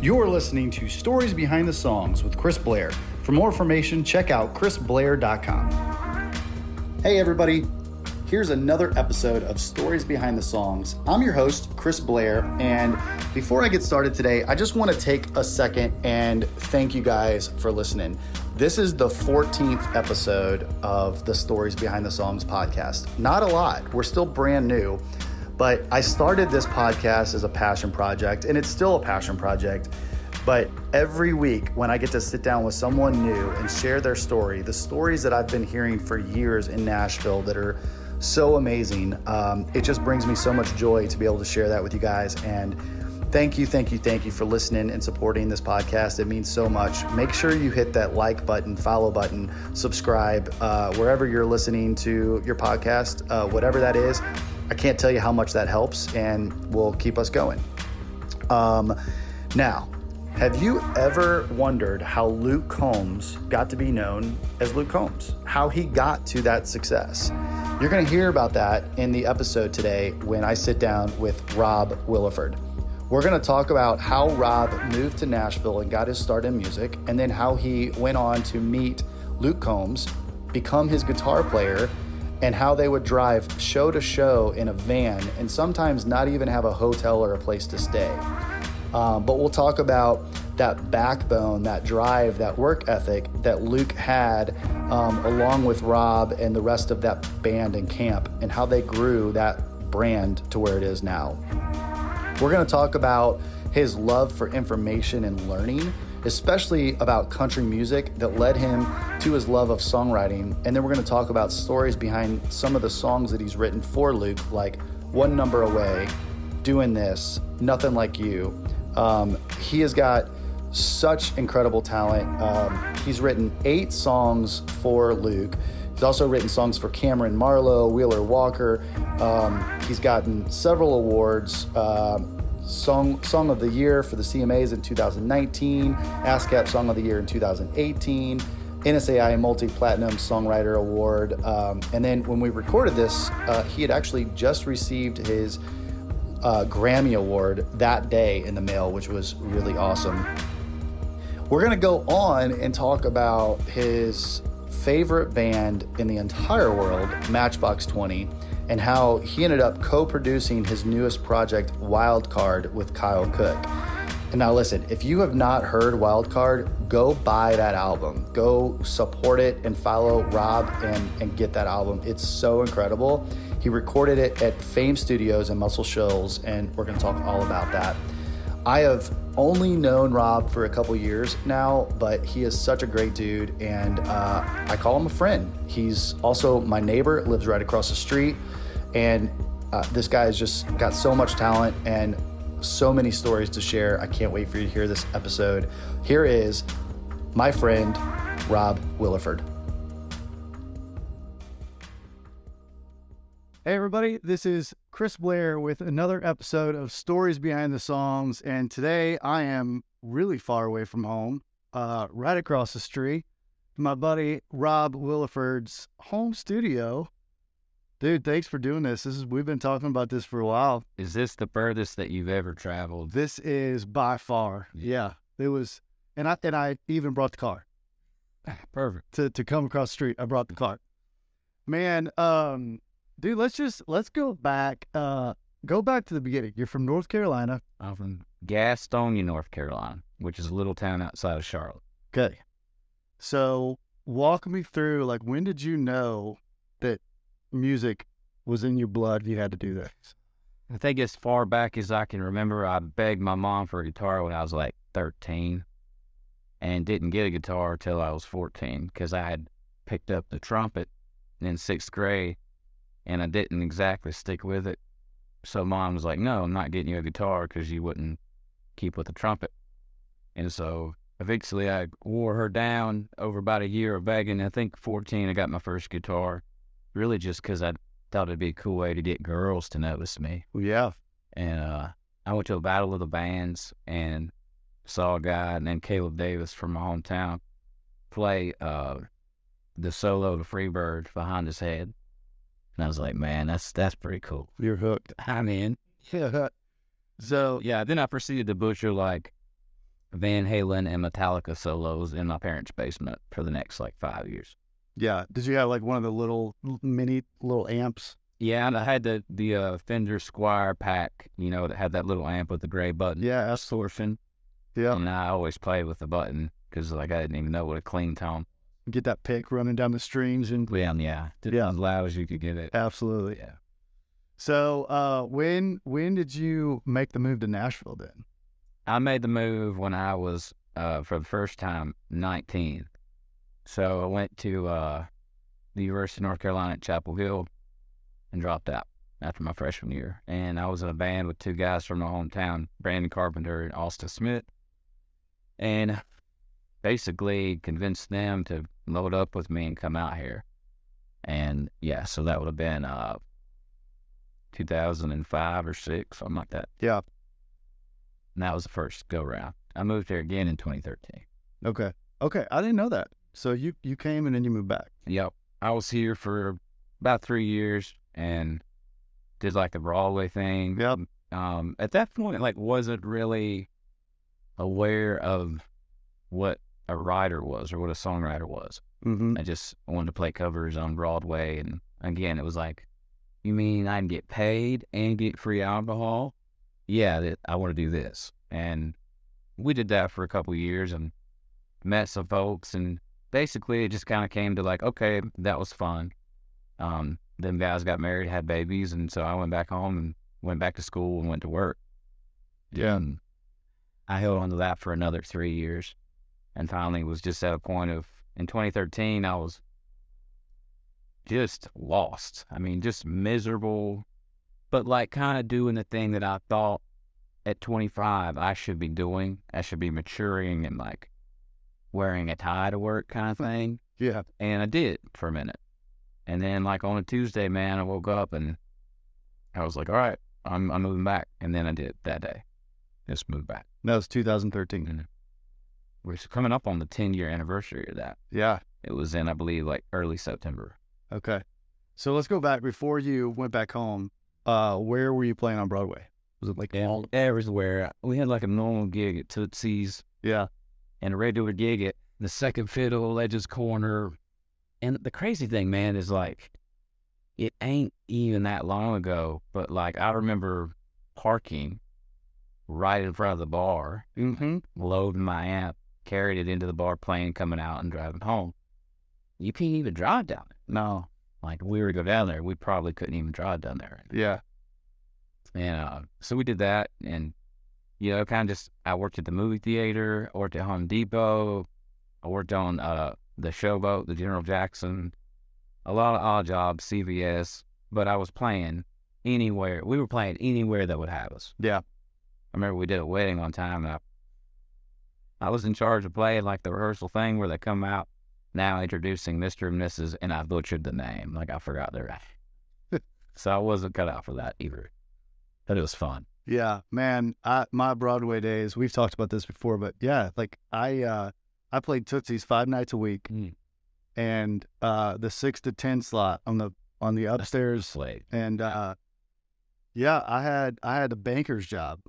You're listening to Stories Behind the Songs with Chris Blair. For more information, check out chrisblair.com. Hey, everybody. Here's another episode of Stories Behind the Songs. I'm your host, Chris Blair, and before I get started today, I just want to take a second and thank you guys for listening. This is the 14th episode of the Stories Behind the Songs podcast. Not a lot, we're still brand new, but I started this podcast as a passion project, and it's still a passion project. But every week, when I get to sit down with someone new and share their story, the stories that I've been hearing for years in Nashville that are so amazing. Um, it just brings me so much joy to be able to share that with you guys. And thank you, thank you, thank you for listening and supporting this podcast. It means so much. Make sure you hit that like button, follow button, subscribe uh, wherever you're listening to your podcast, uh, whatever that is. I can't tell you how much that helps and will keep us going. Um, now, have you ever wondered how Luke Combs got to be known as Luke Combs? How he got to that success? You're going to hear about that in the episode today when I sit down with Rob Williford. We're going to talk about how Rob moved to Nashville and got his start in music, and then how he went on to meet Luke Combs, become his guitar player, and how they would drive show to show in a van and sometimes not even have a hotel or a place to stay. Um, but we'll talk about that backbone, that drive, that work ethic that Luke had, um, along with Rob and the rest of that band and camp, and how they grew that brand to where it is now. We're going to talk about his love for information and learning, especially about country music that led him to his love of songwriting. And then we're going to talk about stories behind some of the songs that he's written for Luke, like One Number Away, Doing This, Nothing Like You. Um, he has got such incredible talent. Um, he's written eight songs for Luke. He's also written songs for Kameron Marlowe, Wheeler Walker. Um, he's gotten several awards. Um, Song Song of the Year for the CMAs in 2019, ASCAP Song of the Year in 2018, NSAI Multi Platinum Songwriter Award. Um, and then when we recorded this, uh, he had actually just received his uh, Grammy Award that day in the mail, which was really awesome. We're going to go on and talk about his favorite band in the entire world, Matchbox 20, and how he ended up co producing his newest project, Wildcard, with Kyle Cook. And now, listen, if you have not heard Wildcard, go buy that album. Go support it and follow Rob and, and get that album. It's so incredible. He recorded it at Fame Studios in Muscle Shoals, and we're going to talk all about that. I have only known Rob for a couple years now, but he is such a great dude, and uh, I call him a friend. He's also my neighbor, lives right across the street, and uh, this guy has just got so much talent and so many stories to share. I can't wait for you to hear this episode. Here is my friend, Rob Williford. Hey, everybody, this is Chris Blair with another episode of Stories Behind the Songs. And today I am really far away from home, uh, right across the street, my buddy Rob Williford's home studio. Dude, thanks for doing this. This is we've been talking about this for a while. Is this the furthest that you've ever traveled? This is by far. Yeah. It was and I and I even brought the car. Perfect. To to come across the street. I brought the car. Man, um, dude, let's just let's go back uh go back to the beginning. You're from North Carolina. I'm from Gastonia, North Carolina, which is a little town outside of Charlotte. Okay. So walk me through like when did you know that music was in your blood you had to do this? I think as far back as I can remember, I begged my mom for a guitar when I was like 13 and didn't get a guitar till I was 14 because I had picked up the trumpet in sixth grade and I didn't exactly stick with it. So mom was like, "No, I'm not getting you a guitar because you wouldn't keep with the trumpet." And so eventually, I wore her down over about a year of begging. I think 14, I got my first guitar, really just because I thought it'd be a cool way to get girls to notice me. Yeah. And uh, I went to a battle of the bands and saw a guy named Caleb Davis from my hometown play uh, the solo to Freebird behind his head. And I was like, man, that's that's pretty cool. You're hooked. I'm in. Yeah. So Yeah, then I proceeded to butcher like Van Halen and Metallica solos in my parents' basement for the next like five years. Yeah. Did you have like one of the little mini little amps? Yeah, and I had the the uh, Fender Squier pack, you know, that had that little amp with the gray button. Yeah. that's distortion. Yeah. And I always played with the button because like I didn't even know what a clean tone. Get that pick running down the strings and Yeah, yeah, Yeah. as loud as you could get it. absolutely. Yeah. So, uh, when when did you make the move to Nashville? Then. I made the move when I was uh, for the first time 19. So I went to uh, the University of North Carolina at Chapel Hill and dropped out after my freshman year. And I was in a band with two guys from my hometown, Brandon Carpenter and Austin Smith. And basically convinced them to load up with me and come out here. And yeah, so that would have been uh, 2005 or six, something like that. Yeah. And that was the first go round. I moved here again in 2013. Okay. Okay. I didn't know that. So you you came and then you moved back. Yep. I was here for about three years and did like the Broadway thing. Yep. Um, at that point, like, wasn't really aware of what a writer was or what a songwriter was. Mm-hmm. I just wanted to play covers on Broadway. And again, it was like, you mean I can get paid and get free alcohol? Yeah, I want to do this. And we did that for a couple years and met some folks. And basically, it just kind of came to like, okay, that was fun. Um, them guys got married, had babies. And so I went back home and went back to school and went to work. Yeah. And I held on to that for another three years and finally was just at a point of in 2013 I was just lost. I mean, just miserable, but like kind of doing the thing that I thought at 25 I should be doing. I should be maturing and like wearing a tie to work kind of thing. Yeah. And I did for a minute. And then like on a Tuesday, man, I woke up and I was like, all right, I'm, I'm moving back. And then I did that day. Just moved back. That was 2013. Mm-hmm. We're coming up on the 10 year anniversary of that. Yeah. It was in, I believe, like early September. Okay. So let's go back before you went back home. Uh, where were you playing on Broadway? Was it like all? everywhere. We had like a normal gig at Tootsie's Yeah. and a regular gig at the Second Fiddle, Legends Corner. And the crazy thing, man, is like, it ain't even that long ago, but like, I remember parking right in front of the bar, Mm-hmm. loading my amp, carried it into the bar, playing, coming out, and driving home. You can't even drive down it. No. Like, we were to go down there, we probably couldn't even drive down there. Yeah. And uh, so we did that, and you know, kind of just I worked at the movie theater, I worked at Home Depot, I worked on uh, the Showboat, the General Jackson, a lot of odd jobs, CVS, but I was playing anywhere. We were playing anywhere that would have us. Yeah. I remember we did a wedding one time, and I, I was in charge of playing like the rehearsal thing where they come out now introducing Mr. and Mrs. and I butchered the name, like I forgot their name. so I wasn't cut out for that either. But it was fun. Yeah, man. I my Broadway days. We've talked about this before, but yeah, like I uh I played Tootsie's five nights a week, Mm. and uh the six to ten slot on the on the upstairs, Slade. and uh yeah, I had I had a banker's job,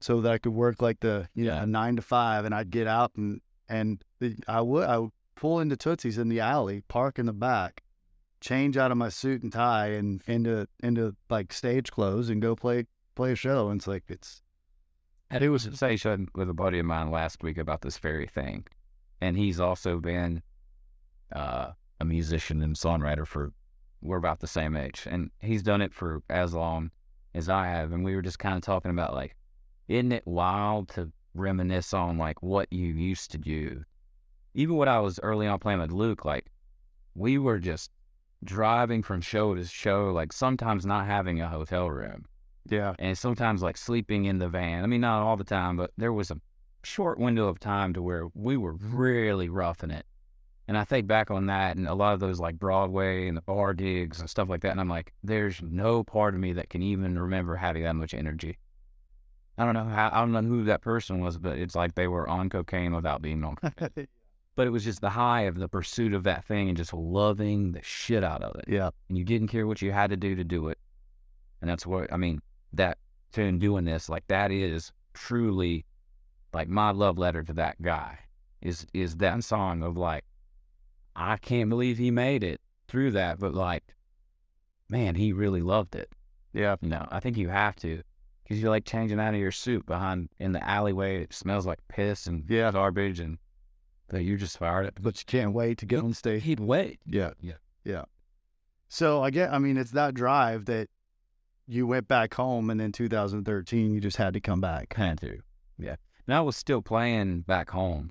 so that I could work like the you know Yeah. nine to five, and I'd get out and and the, I would I would pull into Tootsie's in the alley, park in the back, change out of my suit and tie and into into like stage clothes and go play play a show. And it's like it's I was a conversation with a buddy of mine last week about this very thing, and he's also been uh, a musician and songwriter for. We're about the same age, and he's done it for as long as I have. And we were just kind of talking about like, isn't it wild to reminisce on like what you used to do? Even when I was early on playing with Luke, like we were just driving from show to show, like sometimes not having a hotel room yeah and sometimes like sleeping in the van. I mean, not all the time, but there was a short window of time to where we were really roughing it. And I think back on that and a lot of those like Broadway and the bar gigs and stuff like that. And I'm like, there's no part of me that can even remember having that much energy. I don't know how, I don't know who that person was, but it's like they were on cocaine without being on. But it was just the high of the pursuit of that thing and just loving the shit out of it yeah and you didn't care what you had to do to do it. And that's what I mean. That to doing this, like that is truly like my love letter to that guy is is that song of like, I can't believe he made it through that, but like, man, he really loved it. Yeah. No, I think you have to because you're like changing out of your suit behind in the alleyway. It smells like piss and Yeah. garbage, and that you just fired it. But you can't wait to get on stage. He'd wait. Yeah. Yeah. Yeah. So I get, I mean, it's that drive that you went back home and in 2013, you just had to come back. Had to. Yeah. And I was still playing back home.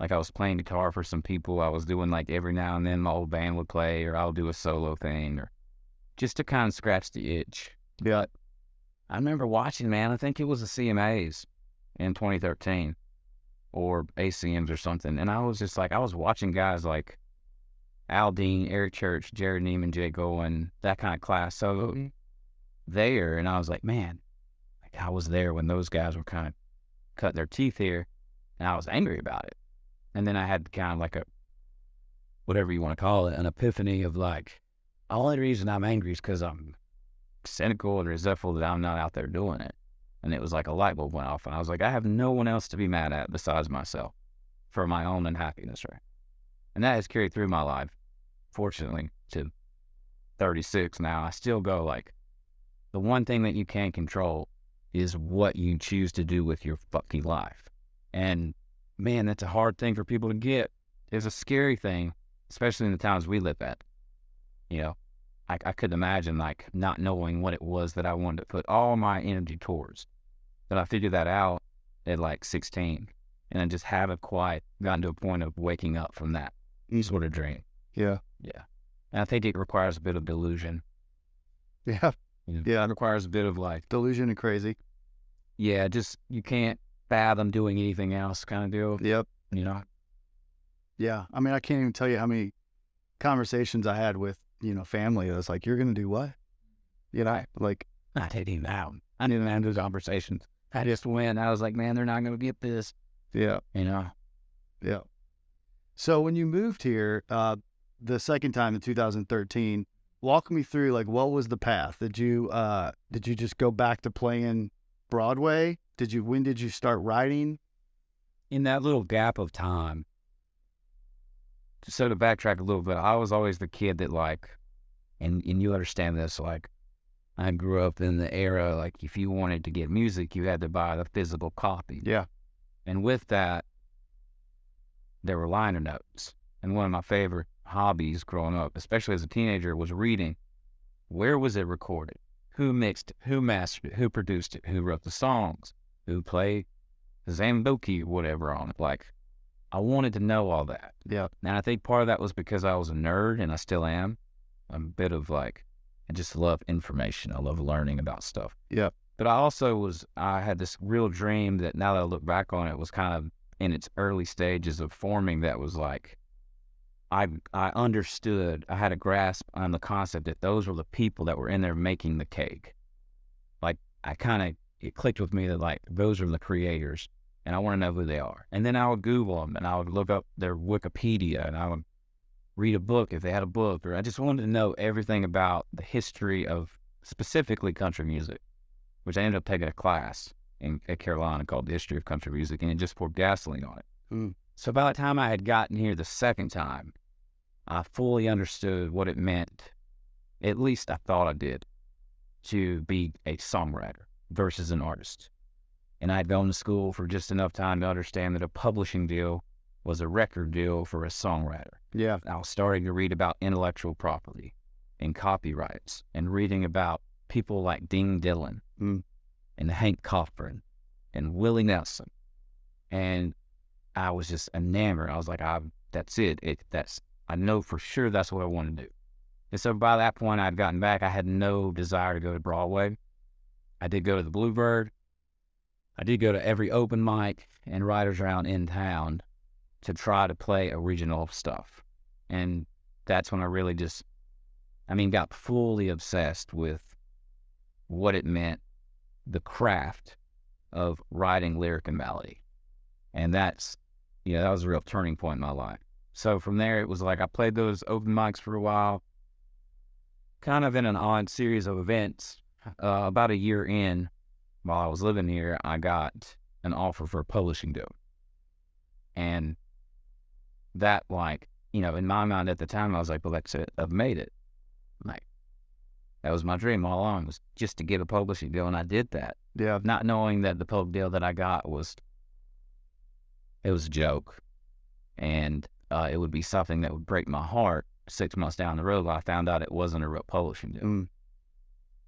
Like I was playing guitar for some people. I was doing like every now and then my old band would play or I'll do a solo thing or just to kind of scratch the itch. Yeah. I remember watching, man, I think it was the CMAs in 2013 or ACMs or something. And I was just like, I was watching guys like Aldean, Eric Church, Jerrod Niemann, Jay Goen, that kind of class. So mm-hmm. there, and I was like, man, like I was there when those guys were kind of cutting their teeth here, and I was angry about it. And then I had kind of like a, whatever you want to call it, an epiphany of like, the only reason I'm angry is because I'm cynical and resentful that I'm not out there doing it. And it was like a light bulb went off, and I was like, I have no one else to be mad at besides myself for my own unhappiness, right? And that has carried through my life, fortunately, to 36 now. I still go like, the one thing that you can't control is what you choose to do with your fucking life. And man, that's a hard thing for people to get. It's a scary thing, especially in the towns we live at. You know, I, I couldn't imagine like not knowing what it was that I wanted to put all my energy towards. But I figured that out at like 16 and I just haven't quite gotten to a point of waking up from that mm. sort of dream. Yeah. Yeah. And I think it requires a bit of delusion. Yeah. You know, Yeah. It requires a bit of like, Delusion and crazy. yeah, just you can't fathom doing anything else kind of deal. Yep. You know? Yeah. I mean, I can't even tell you how many conversations I had with, you know, family. I was like, you're going to do what? You know, like, I didn't have, I didn't have those conversations. I just went, I was like, man, they're not going to get this, yeah. you know? Yeah. So when you moved here, uh, the second time in 2013, walk me through like what was the path? Did you uh did you just go back to playing Broadway? Did you when did you start writing? in that little gap of time, so to backtrack a little bit, I was always the kid that like, and and you understand this, like, I grew up in the era like if you wanted to get music, you had to buy the physical copy, Yeah. and with that, there were liner notes. And one of my favorite hobbies growing up, especially as a teenager, was reading. Where was it recorded? Who mixed it? Who mastered it? Who produced it? Who wrote the songs? Who played Zamboki or whatever on it? Like, I wanted to know all that. Yeah. And I think part of that was because I was a nerd and I still am. I'm a bit of like, I just love information. I love learning about stuff. Yeah. But I also was, I had this real dream that now that I look back on it was kind of in its early stages of forming that was like, I, I understood, I had a grasp on the concept that those were the people that were in there making the cake. Like, I kind of, it clicked with me that like, those are the creators and I want to know who they are. And then I would Google them and I would look up their Wikipedia and I would read a book if they had a book, or I just wanted to know everything about the history of specifically country music, which I ended up taking a class in at Carolina called the History of Country Music, and it just poured gasoline on it. Mm. So by the time I had gotten here the second time, I fully understood what it meant. At least I thought I did to be a songwriter versus an artist. And I'd gone to school for just enough time to understand that a publishing deal was a record deal for a songwriter. Yeah. I was starting to read about intellectual property and copyrights and reading about people like Dean Dillon Mm. and Hank Cochran and Willie Nelson. And I was just enamored. I was like, I, that's it. it. That's I know for sure that's what I want to do. And so by that point, I'd gotten back. I had no desire to go to Broadway. I did go to the Bluebird. I did go to every open mic and writers round in town to try to play original stuff. And that's when I really just, I mean, got fully obsessed with what it meant, the craft of writing lyric and melody. And that's, you know, that was a real turning point in my life. So from there, it was like I played those open mics for a while, kind of in an odd series of events. Uh, about a year in, while I was living here, I got an offer for a publishing deal. And that, like, you know, in my mind at the time, I was like, well, that's it. I've made it. Like, that was my dream all along was just to get a publishing deal. And I did that. Yeah. Not knowing that the public deal that I got was, it was a joke. And uh, it would be something that would break my heart six months down the road. I found out it wasn't a real publishing deal. Mm.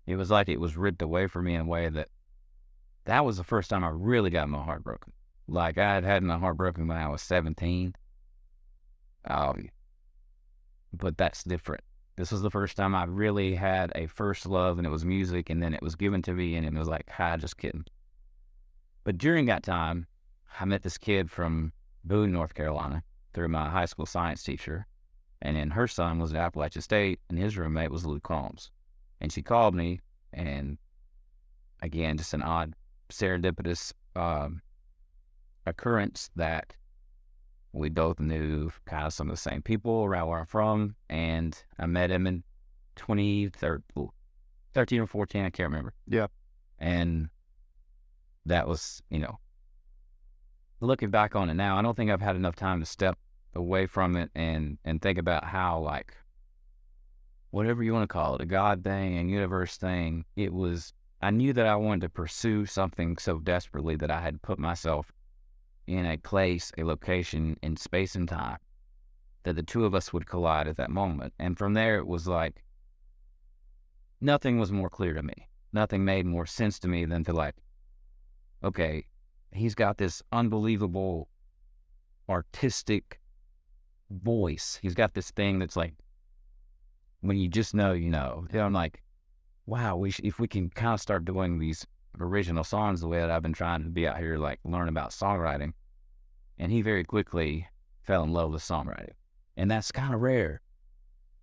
It was like it was ripped away from me in a way that that was the first time I really got my heart broken. Like I had had my heart broken when I was 17. Um, but that's different. This was the first time I really had a first love, and it was music, and then it was given to me, and it was like, hi, just kidding. But during that time, I met this kid from Boone, North Carolina, through my high school science teacher. And then her son was at Appalachian State, and his roommate was Luke Combs. And she called me, and again, just an odd serendipitous um, occurrence that we both knew kind of some of the same people around where I'm from. And I met him in 2013 or 14, I can't remember. Yeah. And that was, you know, looking back on it now, I don't think I've had enough time to step away from it and and think about how like whatever you want to call it, a God thing, a universe thing. It was I knew that I wanted to pursue something so desperately that I had put myself in a place, a location in space and time that the two of us would collide at that moment. And from there it was like nothing was more clear to me. Nothing made more sense to me than to like, okay, he's got this unbelievable artistic voice. He's got this thing that's like, when you just know, you know. Yeah, I'm like, wow, we sh- if we can kind of start doing these original songs the way that I've been trying to be out here, like learn about songwriting. And he very quickly fell in love with songwriting. And that's kind of rare.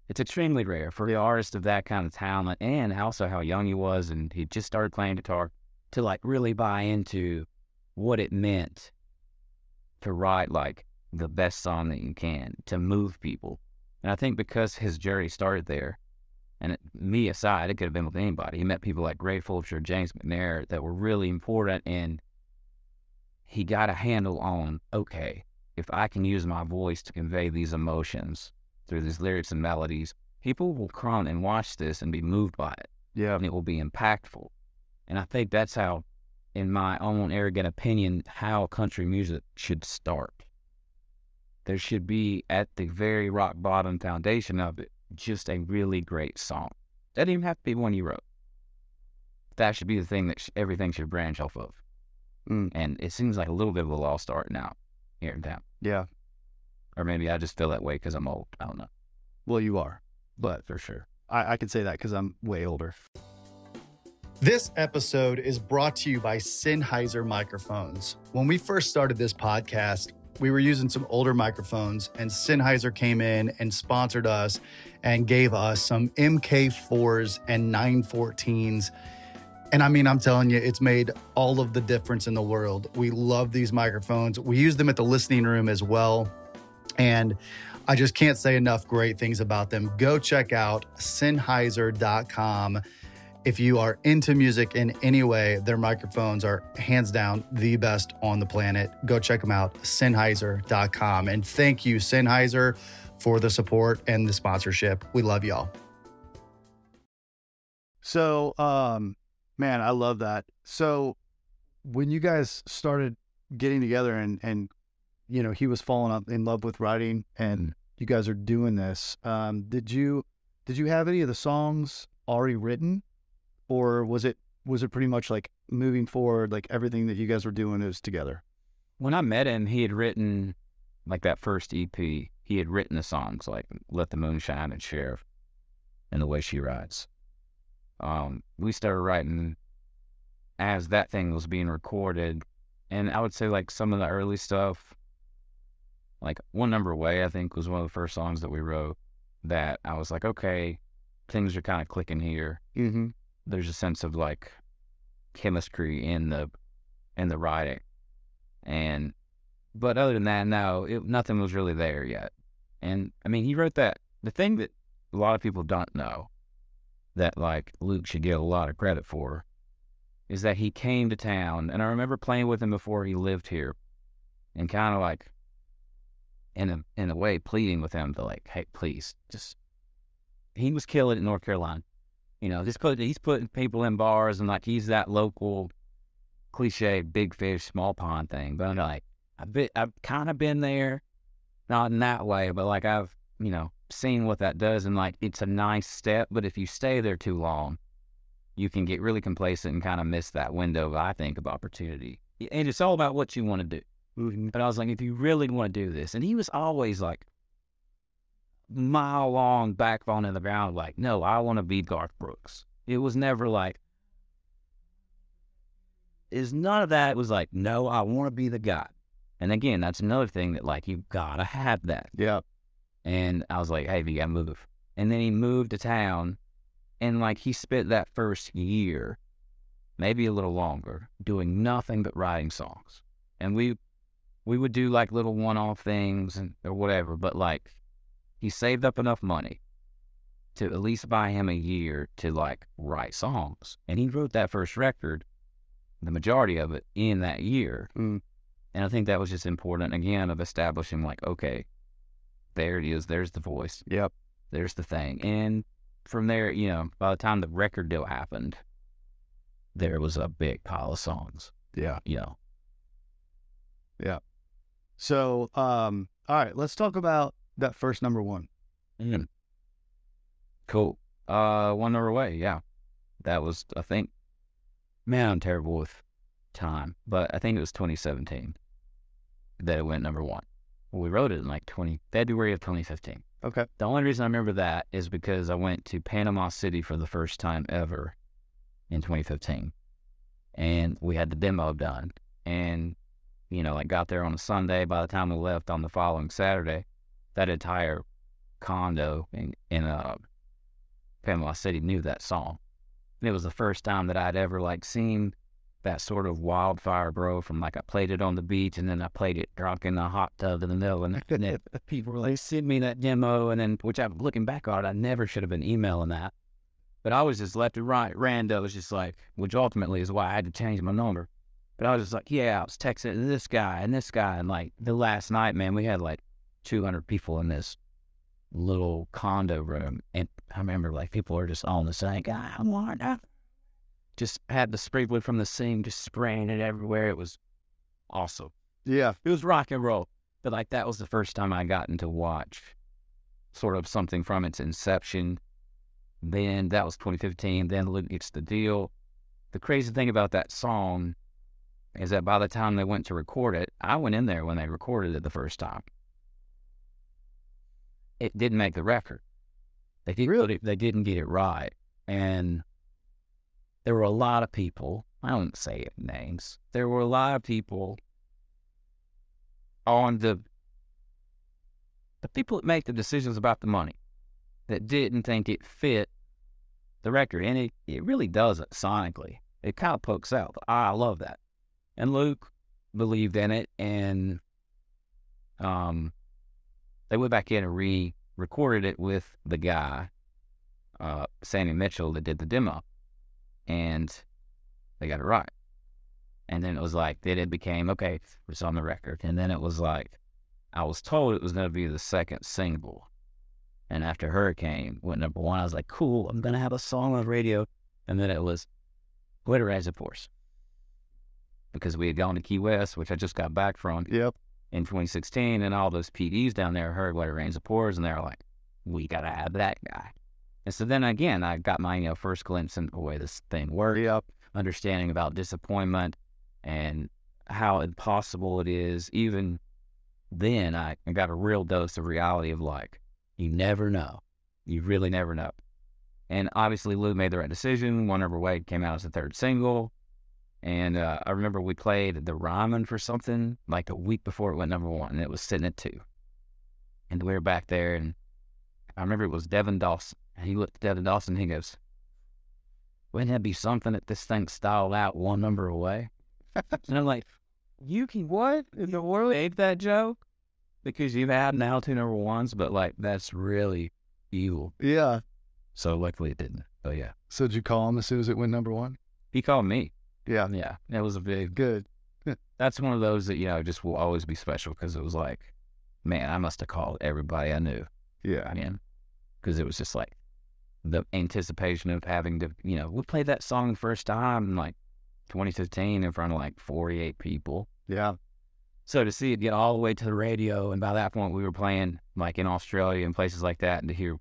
It's extremely rare for the artist of that kind of talent and also how young he was and he just started playing guitar to like really buy into what it meant to write like the best song that you can to move people. And I think because his journey started there, and it, me aside, it could have been with anybody. He met people like Ray Fulcher, James McNair that were really important, and he got a handle on okay, if I can use my voice to convey these emotions through these lyrics and melodies, people will come and watch this and be moved by it. Yeah. And it will be impactful. And I think that's how, in my own arrogant opinion, how country music should start there should be at the very rock bottom foundation of it just a really great song. That doesn't even have to be one you wrote. That should be the thing that sh- everything should branch off of. Mm. And it seems like a little bit of a lost art now here in town. Yeah. Or maybe I just feel that way because I'm old. I don't know. Well, you are, but For sure. I, I can say that because I'm way older. This episode is brought to you by Sennheiser microphones. When we first started this podcast, we were using some older microphones, and Sennheiser came in and sponsored us and gave us some MK4s and 914s. And I mean, I'm telling you, it's made all of the difference in the world. We love these microphones. We use them at the listening room as well. And I just can't say enough great things about them. Go check out Sennheiser.com. If you are into music in any way, their microphones are hands down the best on the planet. Go check them out, Sennheiser.com. And thank you, Sennheiser, for the support and the sponsorship. We love y'all. So, um, man, I love that. So, when you guys started getting together and and you know he was falling up in love with writing and you guys are doing this, um, did you did you have any of the songs already written, or was it was it pretty much like moving forward, like everything that you guys were doing is together? When I met him, he had written like that first EP. He had written the songs like "Let the Moon Shine" and "Sheriff" and "The Way She Rides." Um, we started writing as that thing was being recorded, and I would say like some of the early stuff, like "One Number Away," I think was one of the first songs that we wrote. That I was like, okay, things are kind of clicking here. Mm-hmm. There's a sense of like chemistry in the in the writing, and but other than that, no, it, nothing was really there yet. And I mean, he wrote that. The thing that a lot of people don't know that like Luke should get a lot of credit for is that he came to town, and I remember playing with him before he lived here, and kind of like, in a in a way, pleading with him to like, hey, please, just. He was killing in North Carolina, you know. Just put he's putting people in bars and like he's that local, cliche big fish small pond thing. But I'm like, I've been, I've kind of been there, not in that way, but like I've you know seen what that does, and like it's a nice step. But if you stay there too long, you can get really complacent and kind of miss that window, I think, of opportunity. And it's all about what you want to do. Mhm. But I was like, if you really want to do this, and he was always like mile long backbone in the ground, like, no, I want to be Garth Brooks. It was never like, is none of that. It was like, no, I want to be the guy. And again, that's another thing that like you gotta have that. Yeah. And I was like, hey, you gotta move. And then he moved to town and like he spent that first year, maybe a little longer, doing nothing but writing songs. And we we would do like little one off things and or whatever, but like he saved up enough money to at least buy him a year to like write songs. And he wrote that first record, the majority of it, in that year. Mm. And I think that was just important again of establishing like, okay, there it is, there's the voice Yep. there's the thing. And from there, you know, by the time the record deal happened, there was a big pile of songs, Yeah. you know. Yeah. So, um, all right, let's talk about that first number one. Cool. Uh, one number away, yeah. That was, I think, man, I'm terrible with time, but I think it was 2017 that it went number one. Well, we wrote it in like 20, February of 2015. Okay. The only reason I remember that is because I went to Panama City for the first time ever in 2015. And we had the demo done. And, you know, I got there on a Sunday. By the time we left on the following Saturday, that entire condo in, in uh, Panama City knew that song. And it was the first time that I'd ever like seen that sort of wildfire bro from like I played it on the beach and then I played it drunk in a hot tub in the middle and then people were like send me that demo and then which I'm looking back on it I never should have been emailing that. But I was just left and right rando was just like which ultimately is why I had to change my number. But I was just like yeah I was texting this guy and this guy and like the last night man we had like 200 people in this little condo room and I remember like people were just on the same guy I want that just had the spray wood from the sink, just spraying it everywhere. It was awesome. Yeah. It was rock and roll. But like that was the first time I gotten to watch sort of something from its inception. Then that was 2015. Then Luke gets the deal. The crazy thing about that song is that by the time they went to record it, I went in there when they recorded it the first time. It didn't make the record. They didn't really? they didn't get it right. And there were a lot of people, I don't say names, there were a lot of people on the the people that make the decisions about the money that didn't think it fit the record. And it, it really doesn't sonically. It kind of pokes out. I love that. And Luke believed in it and um they went back in and re recorded it with the guy, uh, Sammy Mitchell that did the demo and they got it right. And then it was like, then it became, okay, it's on the record. And then it was like, I was told it was going to be the second single. And after Hurricane went number one, I was like, cool, I'm going to have a song on radio. And then it was When It Rains It Pours. Because we had gone to Key West, which I just got back from Yep. In 2016, and all those PDs down there heard When It Rains It Pours, and they're like, we got to have that guy. And so then again, I got my you know first glimpse into the way this thing worked, Yep. understanding about disappointment and how impossible it is. Even then, I got a real dose of reality of like, you never know, you really never know. And obviously, Lou made the right decision. One Number Away came out as the third single. And uh, I remember we played the Ryman for something like a week before it went number one, and it was sitting at two. And we were back there, and I remember it was Devin Dawson. And he looked at Devin Dawson and he goes, Wouldn't that be something if this thing styled out one number away? and I'm like, You can what in the world ape that joke? Because you've had now two number ones, but like that's really evil. Yeah. So luckily it didn't. But yeah. So did you call him as soon as it went number one? He called me. Yeah. Yeah, it was a big. Good. That's one of those that you know just will always be special because it was like, man, I must have called everybody I knew. Yeah. I mean, because it was just like the anticipation of having to, you know, we played that song the first time in like 2015 in front of like 48 people. Yeah. So to see it get all the way to the radio, and by that point we were playing like in Australia and places like that, and to hear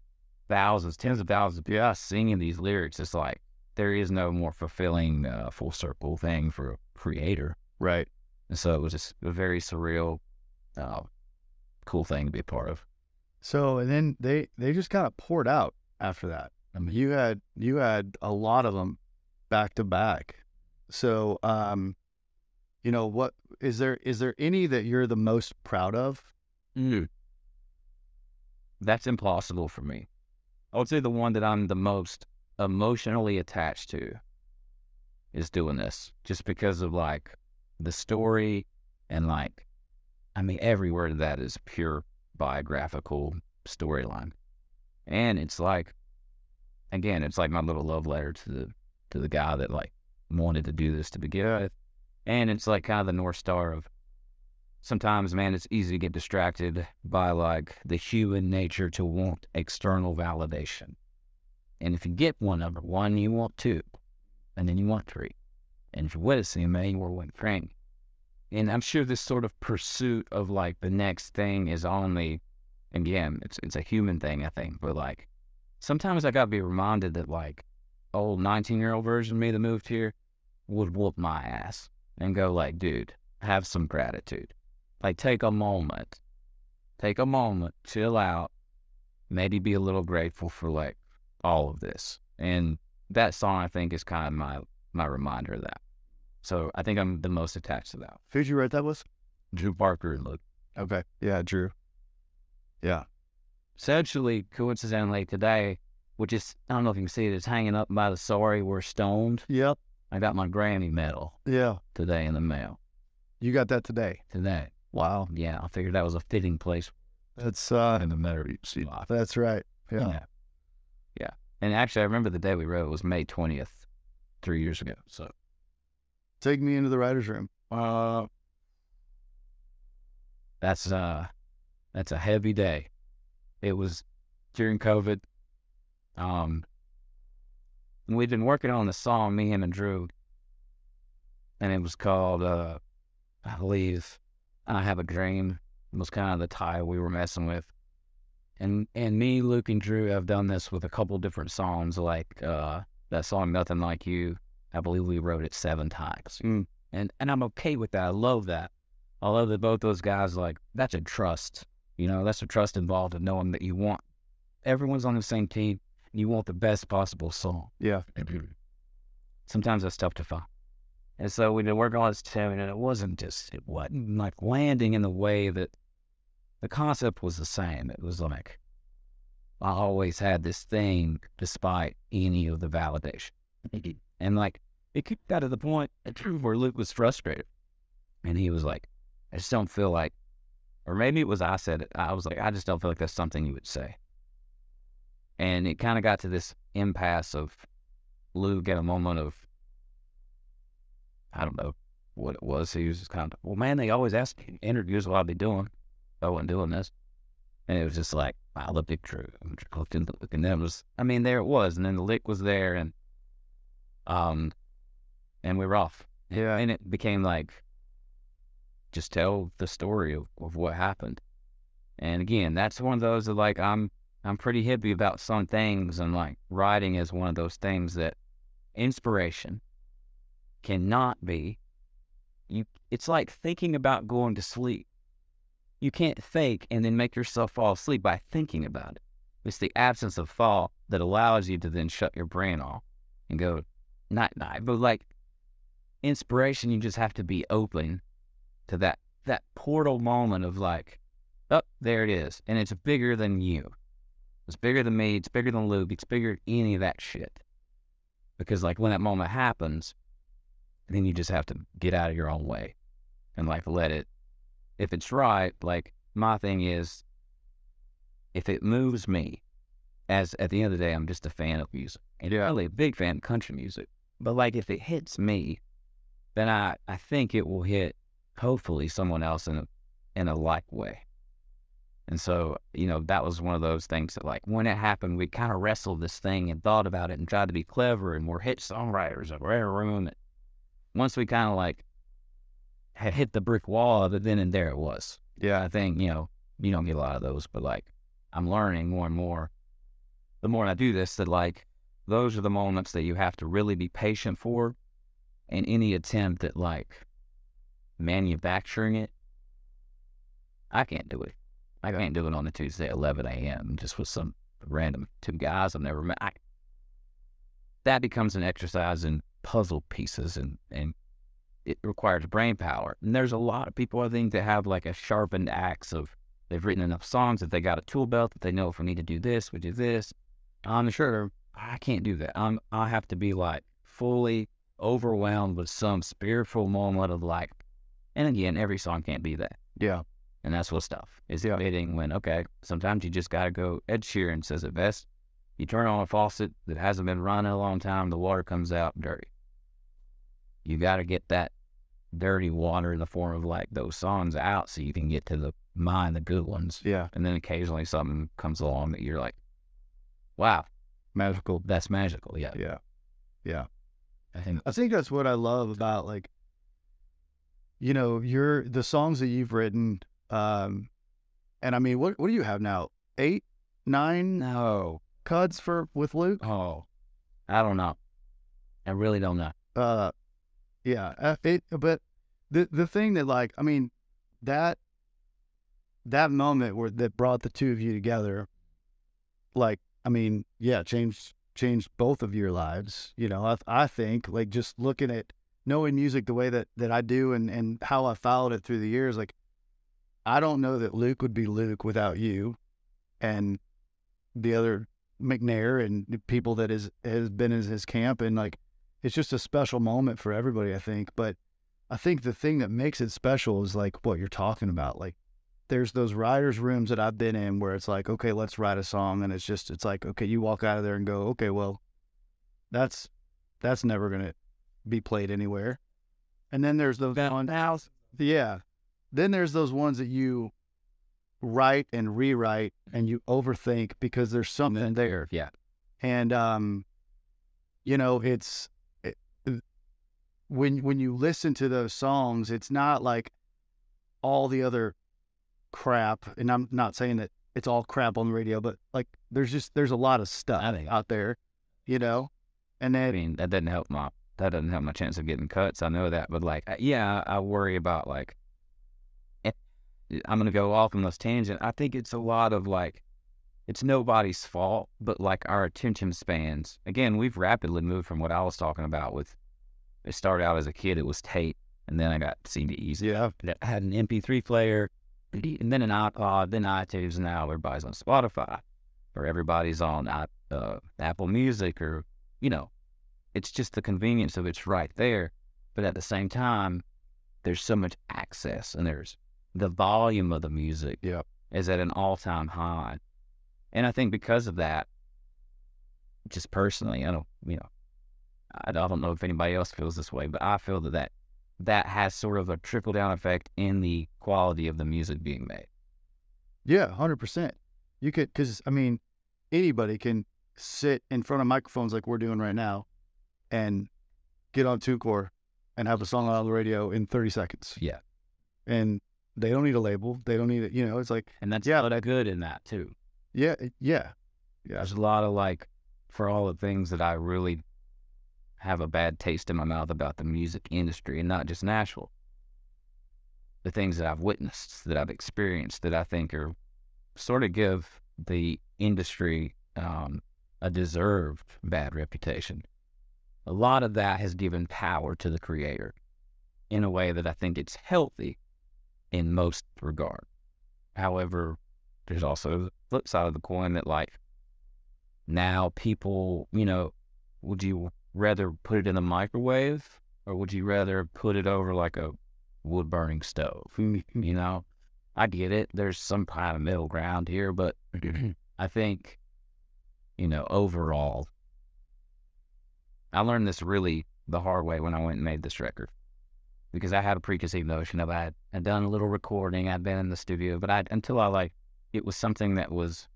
thousands, tens of thousands of people singing these lyrics, it's like there is no more fulfilling uh, full circle thing for a creator. Right. And so it was just a very surreal, uh, cool thing to be a part of. So and then they they just kind of poured out after that. I mean, you had you had a lot of them back to back. So, um, you know, what is there is there any that you're the most proud of? That's impossible for me. I would say the one that I'm the most emotionally attached to is doing this just because of like the story and like, I mean, every word of that is pure biographical storyline. And it's like, again, it's like my little love letter to the, to the guy that like wanted to do this to begin with. And it's like kind of the North Star of sometimes, man, it's easy to get distracted by like the human nature to want external validation. And if you get one number one, you want two, and then you want three. And if you're with a CMA, you want three. And I'm sure this sort of pursuit of like the next thing is only, again, it's it's a human thing, I think. But like, sometimes I gotta be reminded that like, old 19 year old version of me that moved here would whoop my ass and go like, dude, have some gratitude. Like, take a moment, take a moment, chill out, maybe be a little grateful for like all of this. And that song, I think, is kind of my my reminder of that. So I think I'm the most attached to that. Who'd you write that with? Drew Parker and Luke. Okay. Yeah, Drew. Yeah. Essentially, coincidentally, today, which is I don't know if you can see it, it's hanging up by the Sorry We're Stoned. Yep. I got my Grammy medal Yeah. today in the mail. You got that today. Today. Wow. Yeah, I figured that was a fitting place That's uh in the matter see life. that's right. Yeah. yeah. And actually I remember the day we wrote it was May twentieth, three years ago. So Take me into the writer's room. uh that's uh that's a heavy day. It was during COVID. Um we'd been working on the song, me, him and Drew. And it was called uh I believe I Have a Dream It was kind of the title we were messing with. And and me, Luke, and Drew have done this with a couple different songs, like uh, that song "Nothing Like You." I believe we wrote it seven times, Mm. and and I'm okay with that. I love that. I love that both those guys like that's a trust. You know, that's a trust involved in knowing that you want everyone's on the same team and you want the best possible song. Yeah. Sometimes that's tough to find. And so we've been working on this tune, and it wasn't just, it wasn't like landing in the way that the concept was the same. It was like, I always had this thing despite any of the validation. And like, it got to the point where Luke was frustrated. And he was like, I just don't feel like, or maybe it was I said it. I was like, I just don't feel like that's something you would say. And it kind of got to this impasse of Luke at a moment of, I don't know what it was. He was just kind of, well, man, they always ask me interviews what I'd be doing. I wasn't doing this. And it was just like, at Drew, and Drew looked into Luke, and then was, I mean, there it was. And then the lick was there, and, um, and we were off. Yeah. And it became like, just tell the story of, of what happened. And again, that's one of those that like I'm I'm pretty hippie about some things and like writing is one of those things that inspiration cannot be you it's like thinking about going to sleep. You can't fake and then make yourself fall asleep by thinking about it. It's the absence of thought that allows you to then shut your brain off and go night night. But like inspiration, you just have to be open to that that portal moment of like, oh, there it is, and it's bigger than you. It's bigger than me. It's bigger than Luke. It's bigger than any of that shit. Because like when that moment happens, then you just have to get out of your own way and like let it. If it's right, like my thing is, if it moves me, as at the end of the day, I'm just a fan of music and Yeah. really a big fan of country music. But like if it hits me, then I, I think it will hit hopefully someone else in a in a like way. And so, you know, that was one of those things that like when it happened, we kind of wrestled this thing and thought about it and tried to be clever and we're hit songwriters of Rare Room. Once we kind of like had hit the brick wall of it, then and there it was. Yeah. I think, you know, you don't get a lot of those, but like I'm learning more and more. The more I do this, that like those are the moments that you have to really be patient for. And any attempt at like manufacturing it, I can't do it. I can't do it on a Tuesday at 11 a.m. just with some random two guys I've never met. I, that becomes an exercise in puzzle pieces and, and it requires brain power. And there's a lot of people, I think, that have like a sharpened axe of they've written enough songs that they got a tool belt that they know if we need to do this, we do this. I'm sure I can't do that. I'm, I have to be like fully overwhelmed with some spiritual moment of like, and again, every song can't be that. Yeah. And that's what's tough. Is yeah. admitting when, okay, sometimes you just got to go. Ed Sheeran says it best. You turn on a faucet that hasn't been running a long time, the water comes out dirty. You got to get that dirty water in the form of like those songs out so you can get to the mine the good ones. Yeah. And then occasionally something comes along that you're like, wow, magical. That's magical. Yeah. Yeah. Yeah. I think, I think that's what I love about like, you know, your the songs that you've written um, and I mean, what what do you have now? Eight, nine no cuts for with Luke? Oh, I don't know. I really don't know. Uh, yeah. Uh, it, but the the thing that like, I mean, that that moment where that brought the two of you together, like, I mean, yeah, changed changed both of your lives. You know, I I think like just looking at knowing music the way that that I do and and how I followed it through the years, like I don't know that Luke would be Luke without you and the other McNair and people that is has been in his camp and like it's just a special moment for everybody I think but I think the thing that makes it special is like what you're talking about like there's those writers rooms that I've been in where it's like okay let's write a song and it's just it's like okay you walk out of there and go okay well that's that's never going to be played anywhere and then there's those house yeah then there's those ones that you write and rewrite and you overthink because there's something there. Yeah. And um you know, it's it, when when you listen to those songs, it's not like all the other crap and I'm not saying that it's all crap on the radio, but like there's just there's a lot of stuff out there, you know. And then I mean, that doesn't help my that doesn't help my chance of getting cuts. I know that, but like, yeah, I worry about like eh, I'm gonna go off on this tangent. I think it's a lot of like, it's nobody's fault, but like our attention spans. Again, we've rapidly moved from what I was talking about. With it started out as a kid, it was tape, and then I got CDs. Yeah, I had an MP3 player, and then an iPod, then iTunes. Now everybody's on Spotify, or everybody's on uh, Apple Music, or you know, it's just the convenience of it's right there. But at the same time, there's so much access, and there's the volume of the music yep. is at an all time high. And I think because of that, just personally, I don't, you know, I don't know if anybody else feels this way, but I feel that that, that has sort of a trickle down effect in the quality of the music being made. Yeah, 100%. You could, because I mean, anybody can sit in front of microphones like we're doing right now and get on TuneCore and have a song on the radio in 30 seconds. Yeah. And they don't need a label. They don't need it. You know, it's like, and that's yeah, that's good in that too. Yeah, yeah, yeah. There's a lot of like, for all the things that I really have a bad taste in my mouth about the music industry, and not just Nashville. The things that I've witnessed, that I've experienced, that I think are sort of give the industry um, a deserved bad reputation. A lot of that has given power to the creator in a way that I think it's healthy in most regard. However, there's also the flip side of the coin that like now people, you know, would you rather put it in the microwave or would you rather put it over like a wood burning stove? you know, I get it. There's some kind of middle ground here, but I think, you know, overall, I learned this really the hard way when I went and made this record. because I had a preconceived notion of I had, done a little recording, I'd been in the studio, but I until I like it was something that was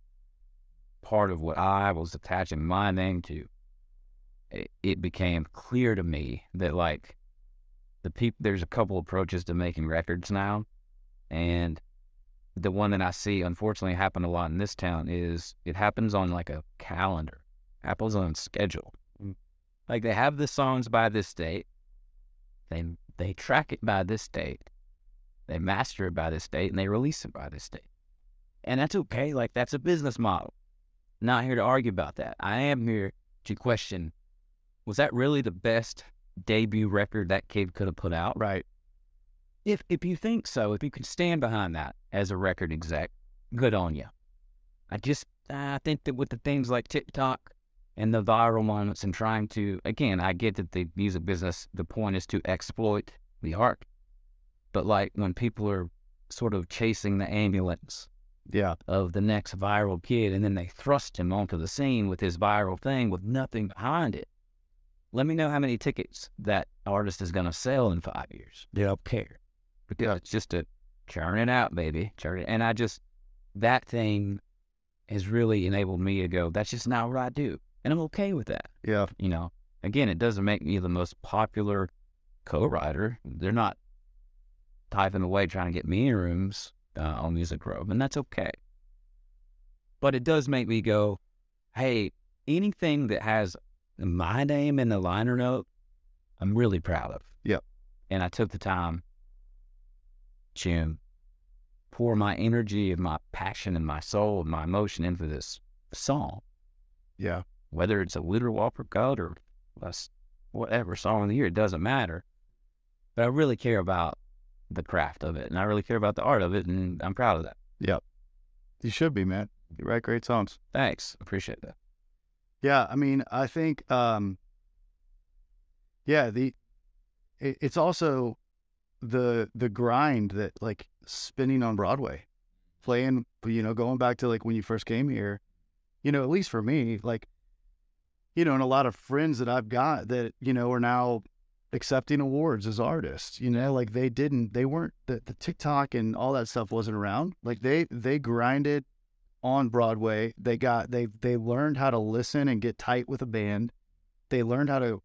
part of what I was attaching my name to. It, became clear to me that like the people, there's a couple approaches to making records now, and the one that I see unfortunately happen a lot in this town is it happens on like a calendar, happens on schedule. Mm. Like they have the songs by this date, they they track it by this date, they master it by this date, and they release it by this date. And that's okay. Like that's a business model. Not here to argue about that. I am here to question: Was that really the best debut record that kid could have put out? Right. If if you think so, if you can stand behind that as a record exec, good on you. I just I think that with the things like TikTok and the viral moments and trying to again, I get that the music business the point is to exploit the art. But like when people are sort of chasing the ambulance Yeah. of the next viral kid and then they thrust him onto the scene with his viral thing with nothing behind it. Let me know how many tickets that artist is going to sell in five years. They don't care. Because it's just a churn it out, baby. Churn it. And I just, that thing has really enabled me to go, that's just not what I do. And I'm okay with that. Yeah. You know, again, it doesn't make me the most popular co-writer. They're not typing away trying to get me in rooms uh, on Music Row, and that's okay. But it does make me go, hey, anything that has my name in the liner note, I'm really proud of. Yep. And I took the time to pour my energy and my passion and my soul and my emotion into this song Yeah. whether it's a Wheeler Walker Cut or a s- whatever song of the year, it doesn't matter. But I really care about the craft of it, and I really care about the art of it, and I'm proud of that. Yep. You should be, man. You write great songs. Thanks, appreciate that. Yeah, I mean, I think, um, yeah, the it, it's also the the grind that like spinning on Broadway, playing, you know, going back to like when you first came here, you know, at least for me, like, you know, and a lot of friends that I've got that you know are now accepting awards as artists. You know, like they didn't, they weren't the the TikTok and all that stuff wasn't around. Like they they grinded on Broadway. They got they they learned how to listen and get tight with a band. They learned how to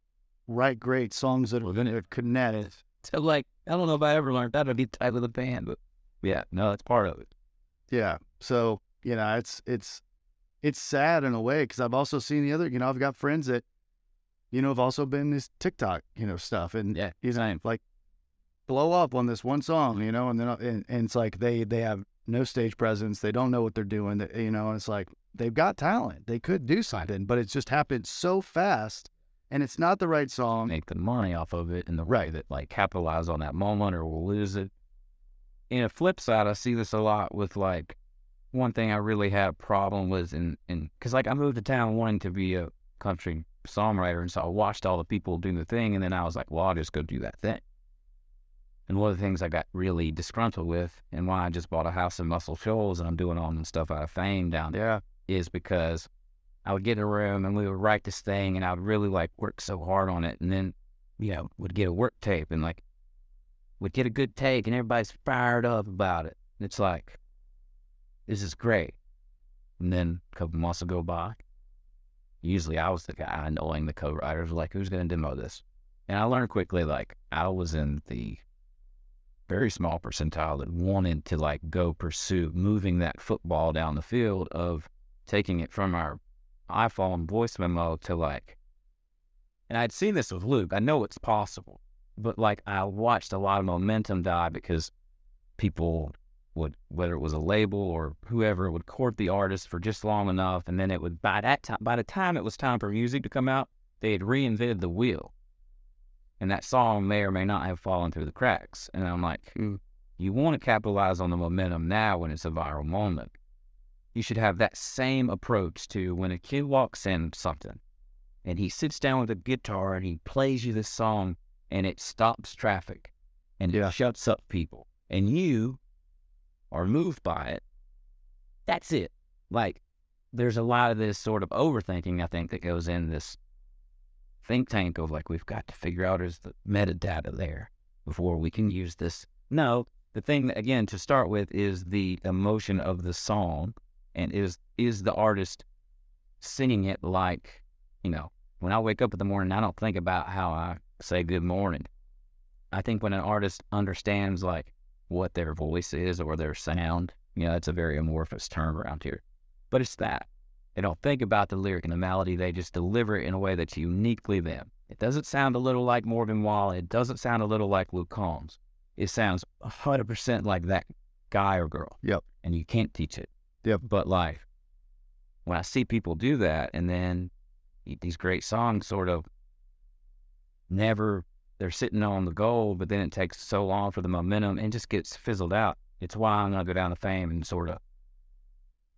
write great songs that Well, then are connect. So, like, I don't know if I ever learned that to be tight with a band, but yeah, no, it's part of it. Yeah. So you know, it's it's it's sad in a way because I've also seen the other. You know, I've got friends that you know have also been this TikTok you know stuff and Yeah, he's like blow up on this one song, you know, and then and, and it's like they they have no stage presence, they don't know what they're doing, that- you know, and it's like they've got talent, they could do something, but it's just happened so fast, and it's not the right song. Make the money off of it in the right that like capitalize on that moment or we'll lose it. In a flip side, I see this a lot with like one thing I really had a problem was in in because like I moved to town wanting to be a country songwriter, and so I watched all the people do the thing, and then I was like, well, I'll just go do that thing. And one of the things I got really disgruntled with, and why I just bought a house in Muscle Shoals and I'm doing all the stuff out of fame down there is because I would get in a room and we would write this thing, and I would really like work so hard on it, and then you know would get a work tape and like would get a good take, and everybody's fired up about it. And It's like this is great, and then a couple months will go by. Usually, I was the guy annoying the co-writers, like who's going to demo this, and I learned quickly like I was in the very small percentile that wanted to like go pursue moving that football down the field of taking it from our iPhone voice memo to like, and I'd seen this with Luke. I know it's possible, but like I watched a lot of momentum die because people would, whether it was a label or whoever, would court the artist for just long enough, and then it would by that time, by the time it was time for music to come out, they had reinvented the wheel, and that song may or may not have fallen through the cracks. And I'm like, Hmm. you want to capitalize on the momentum now when it's a viral moment you should have that same approach to when a kid walks in something and he sits down with a guitar and he plays you this song and it stops traffic and Yeah. it shuts up people and you are moved by it. That's it. Like there's a lot of this sort of overthinking, I think, that goes in this think tank of like we've got to figure out is the metadata there. before we can use this. No, the thing again to start with is the emotion of the song, and is is the artist singing it like you know when I wake up in the morning, I don't think about how I say good morning. I think when an artist understands like what their voice is or their sound, you know, it's a very amorphous term around here, but it's that. They don't think about the lyric and the melody. They just deliver it in a way that's uniquely them. It doesn't sound a little like Morgan Wallen. It doesn't sound a little like Luke Combs. It sounds 100% like that guy or girl. Yep. And you can't teach it. Yep. But like, when I see people do that and then these great songs sort of never they're sitting on the goal, but then it takes so long for the momentum and just gets fizzled out. It's why I'm gonna go down to fame and sort of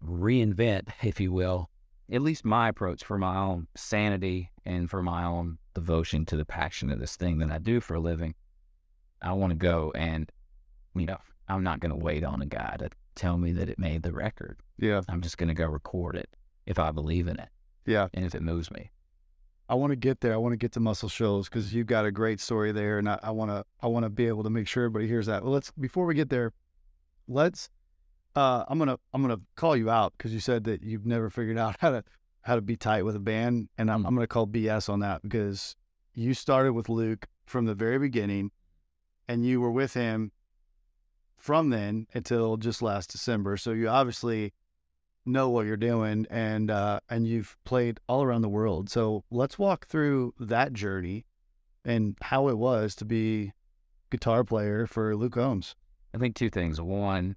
reinvent, if you will, at least my approach for my own sanity and for my own devotion to the passion of this thing that I do for a living. I want to go and, you know, I'm not going to wait on a guy to tell me that it made the record. Yeah. I'm just going to go record it if I believe in it. Yeah. And if it moves me. I want to get there. I want to get to Muscle Shoals because you've got a great story there, and I, I want to I want to be able to make sure everybody hears that. Well, let's before we get there, let's. Uh, I'm gonna I'm gonna call you out because you said that you've never figured out how to how to be tight with a band, and I'm I'm gonna call BS on that because you started with Luke from the very beginning, and you were with him from then until just last December. So you obviously know what you're doing and uh, and you've played all around the world. So let's walk through that journey and how it was to be guitar player for Luke Combs. I think two things. One,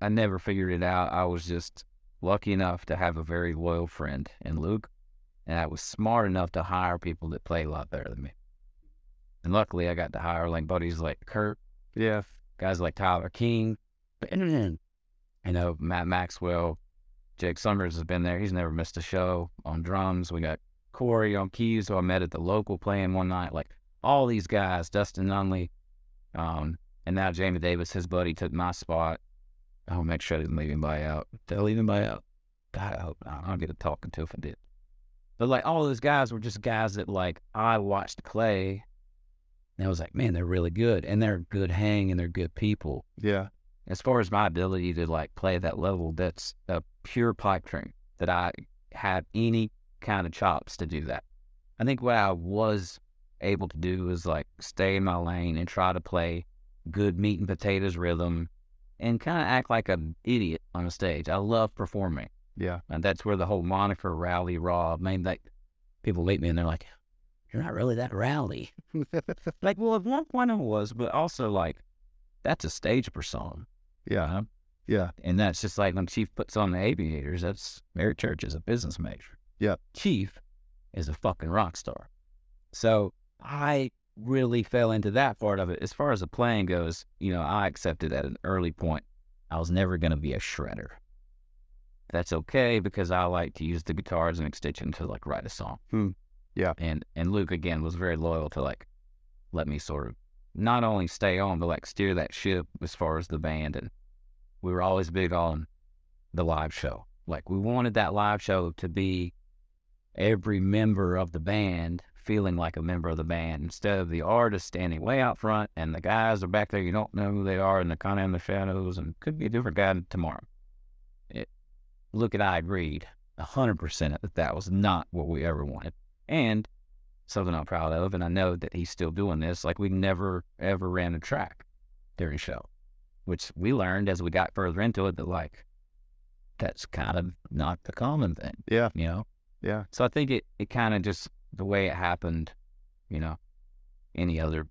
I never figured it out. I was just lucky enough to have a very loyal friend in Luke, and I was smart enough to hire people that play a lot better than me. And luckily, I got to hire like buddies like Kurt, Yeah. guys like Tyler King, you know Matt Maxwell, Jake Summers has been there. He's never missed a show on drums. We got Corey on keys, who I met at the local playing one night. Like all these guys, Dustin Nunley, um, and now Jamie Davis, his buddy, took my spot. I'll make sure I didn't leave anybody out. Did I leave anybody out? God, I hope not. I'll get a talking to if I did. But like all those guys were just guys that like I watched play, and I was like, man, they're really good, and they're good hang, and they're good people Yeah. as far as my ability to like play that level, that's a pure pipe dream that I had any kind of chops to do that. I think what I was able to do was like stay in my lane and try to play good meat and potatoes rhythm and kind of act like an idiot on a stage. I love performing. Yeah. And that's where the whole moniker rowdy Rob, I mean, like people meet me and they're like, you're not really that rowdy. like, well, at one point I was, but also like, that's a stage persona. Yeah. know? Yeah. And that's just like when Chief puts on the aviators, that's Eric Church is a business major. Yeah. Chief is a fucking rock star. So I really fell into that part of it. As far as the playing goes, you know, I accepted at an early point I was never going to be a shredder. That's okay because I like to use the guitar as an extension to like write a song. Hmm. Yeah. And and Luke again was very loyal to like let me sort of not only stay on but like steer that ship as far as the band and we were always big on the live show. Like we wanted that live show to be every member of the band feeling like a member of the band instead of the artist standing way out front and the guys are back there you don't know who they are and they're kind of in the shadows and could be a different guy tomorrow. It, Luke and I agreed a hundred percent that that was not what we ever wanted, and something I'm proud of, and I know that he's still doing this. Like we never ever ran a track during show, which we learned as we got further into it that like that's kind of not the common thing, Yeah. you know. Yeah. So I think it it kind of just the way it happened, you know, any other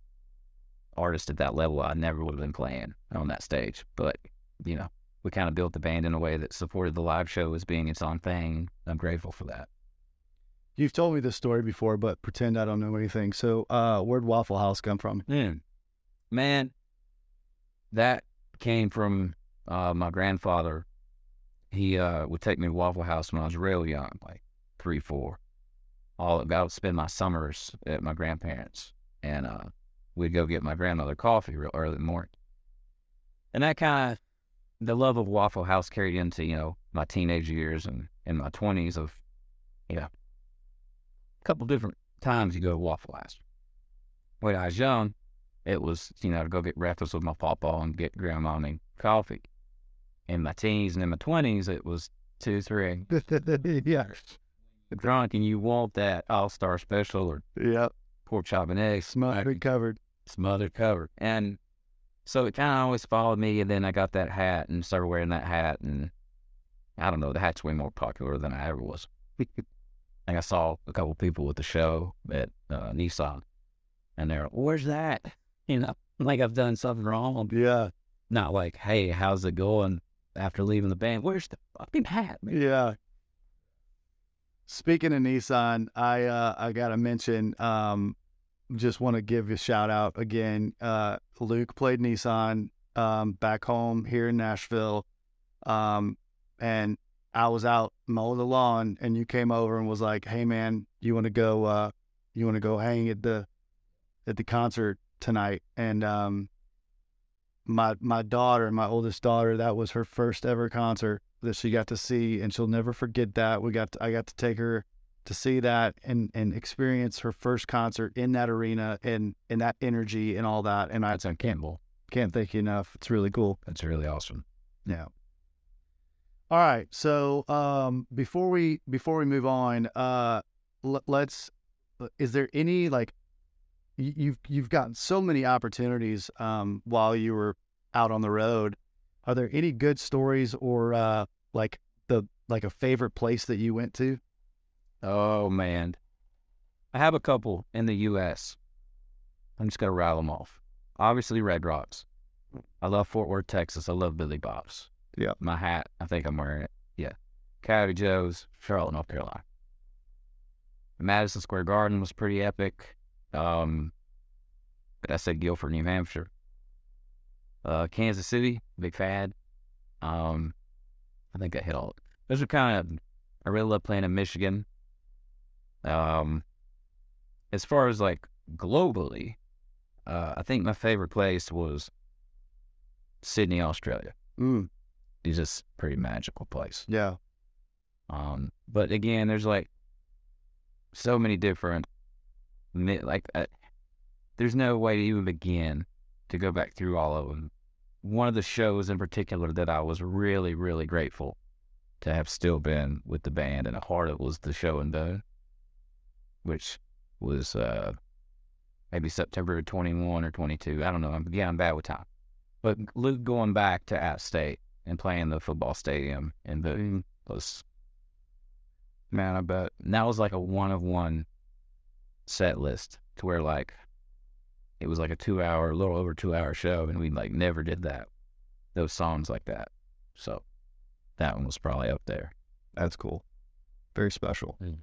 artist at that level, I never would have been playing on that stage. But you know, we kind of built the band in a way that supported the live show as being its own thing. I'm grateful for that. You've told me this story before, but pretend I don't know anything. So, uh, where'd Waffle House come from? Mm. Man, that came from uh, my grandfather. He uh, would take me to Waffle House when I was real young, like three, four. All I would spend my summers at my grandparents, and uh, we'd go get my grandmother coffee real early in the morning. And that kind of the love of Waffle House carried into you know my teenage years and in my twenties of you know a couple different times you go to Waffle House. When I was young, it was, you know, to go get breakfast with my papa and get grandma and coffee. In my teens and in my 20s, it was two, three. yeah. Drunk and you want that all star special or Yeah. pork chop and eggs. Smothered covered. smothered covered. And so it kind of always followed me. And then I got that hat and started wearing that hat. And I don't know, the hat's way more popular than I ever was. and I saw a couple people at the show at uh, Nissan. And they're like, where's that? You know, like I've done something wrong. Yeah. Not like, hey, how's it going after leaving the band? Where's the fucking hat, man? Yeah. Speaking of Nissan, I uh I gotta mention, um just want to give you a shout out again. Uh Luke played Nissan um back home here in Nashville. Um and I was out mowing the lawn and you came over and was like, Hey man, you wanna go uh you wanna go hang at the at the concert tonight? And um my my daughter, my oldest daughter, that was her first ever concert that she got to see, and she'll never forget that. We got to, I got to take her to see that and and experience her first concert in that arena and and that energy and all that. And I That's on Campbell. can't thank you enough. It's really cool. That's really awesome. Yeah. All right. So um, before we before we move on, uh, l- let's. Is there any like you've you've gotten so many opportunities um, while you were out on the road? Are there any good stories or uh, like the like a favorite place that you went to? Oh man, I have a couple in the U.S. I'm just gonna rattle them off. Obviously, Red Rocks. I love Fort Worth, Texas. I love Billy Bob's. Yeah. My hat. I think I'm wearing it. Yeah. Coyote Joe's, Charlotte, North Carolina. Madison Square Garden was pretty epic. Um, but I said Gilford, New Hampshire. Uh, Kansas City, big fad. Um, I think I hit all. Those are kind of. I really love playing in Michigan. Um, as far as like globally, uh, I think my favorite place was Sydney, Australia. Mm, It's just a pretty magical place. yeah. Um, but again, there's like so many different, like, uh, there's no way to even begin to go back through all of them. One of the shows in particular that I was really, really grateful to have still been with the band and a part of was the show in Boone, which was uh, maybe September 21 or 22. I don't know. I'm, yeah, I'm bad with time. But Luke going back to App State and playing the football stadium in Boone was Man, I bet. And that was like a one of one set list to where like it was like a two hour, a little over two hour show, and we like never did that. Those songs like that. So that one was probably up there. That's cool. Very special. Mm.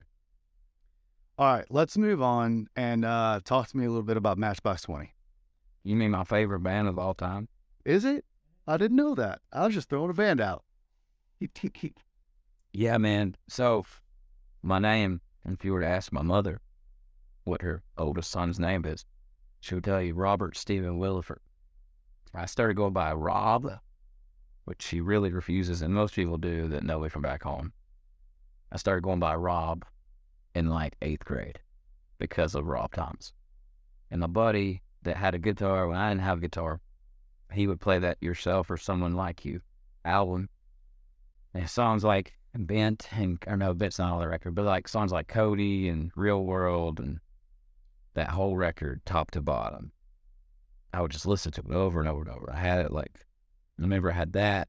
All right, let's move on and uh, talk to me a little bit about Matchbox Twenty. You mean my favorite band of all time? Is it? I didn't know that. I was just throwing a band out. Yeah, man. So my name, if you were to ask my mother what her oldest son's name is, she would tell you Robert Stephen Williford. I started going by Rob, which she really refuses, and most people do that know me from back home. I started going by Rob in like eighth grade because of Rob Thomas. And my buddy that had a guitar when I didn't have a guitar, he would play that Yourself or Someone Like You album. And songs like Bent and or no, Bent's not on the record, but like songs like Kody and Real World and that whole record, top to bottom. I would just listen to it over and over and over. I had it like I remember I had that.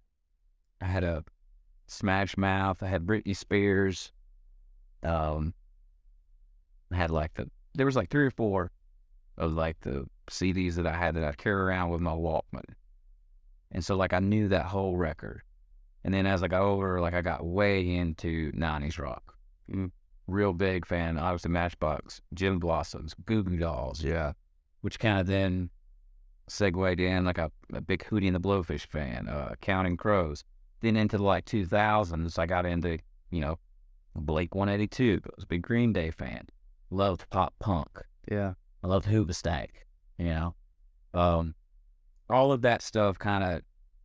I had a Smash Mouth. I had Britney Spears. Um, I had like the there was like three or four of like the CDs that I had that I carry around with my Walkman, and so like I knew that whole record. And then as I got older, like I got way into '90s rock. Mm, Real big fan. Obviously, Matchbox, Gin Blossoms, Goo Goo Dolls, yeah. Which kind of then segued in like a, a big Hootie and the Blowfish fan, uh, Counting Crows. Then into the like 2000s, I got into you know Blink 182. I was a big Green Day fan. Loved pop punk. Yeah. I loved Hoobastank, you know. Um, all of that stuff kind of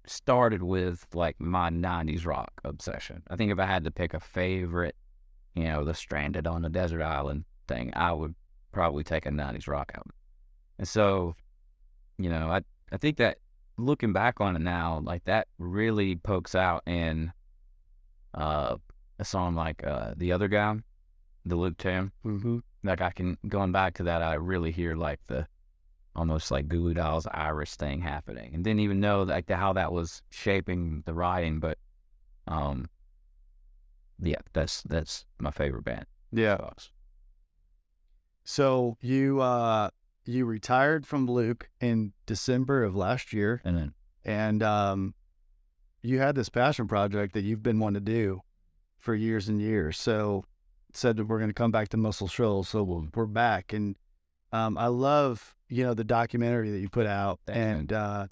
started with like my 90s rock obsession. I think if I had to pick a favorite, you know, the Stranded on the Desert Island thing, I would probably take a 90s rock album. And so you know, I I think that looking back on it now, like that really pokes out in uh, a song like uh, "The Other Guy," the Luke Tim. Mm-hmm. Like I can going back to that, I really hear like the almost like Goo Goo Dolls Irish thing happening, and didn't even know like the, how that was shaping the writing. But um, yeah, that's that's my favorite band. Yeah. Dogs. So you uh you retired from Luke in December of last year, And then and um, you had this passion project that you've been wanting to do for years and years. So said that we're going to come back to Muscle Shoals. So we'll, we're back, and um, I love you know the documentary that you put out, Thanks, and uh,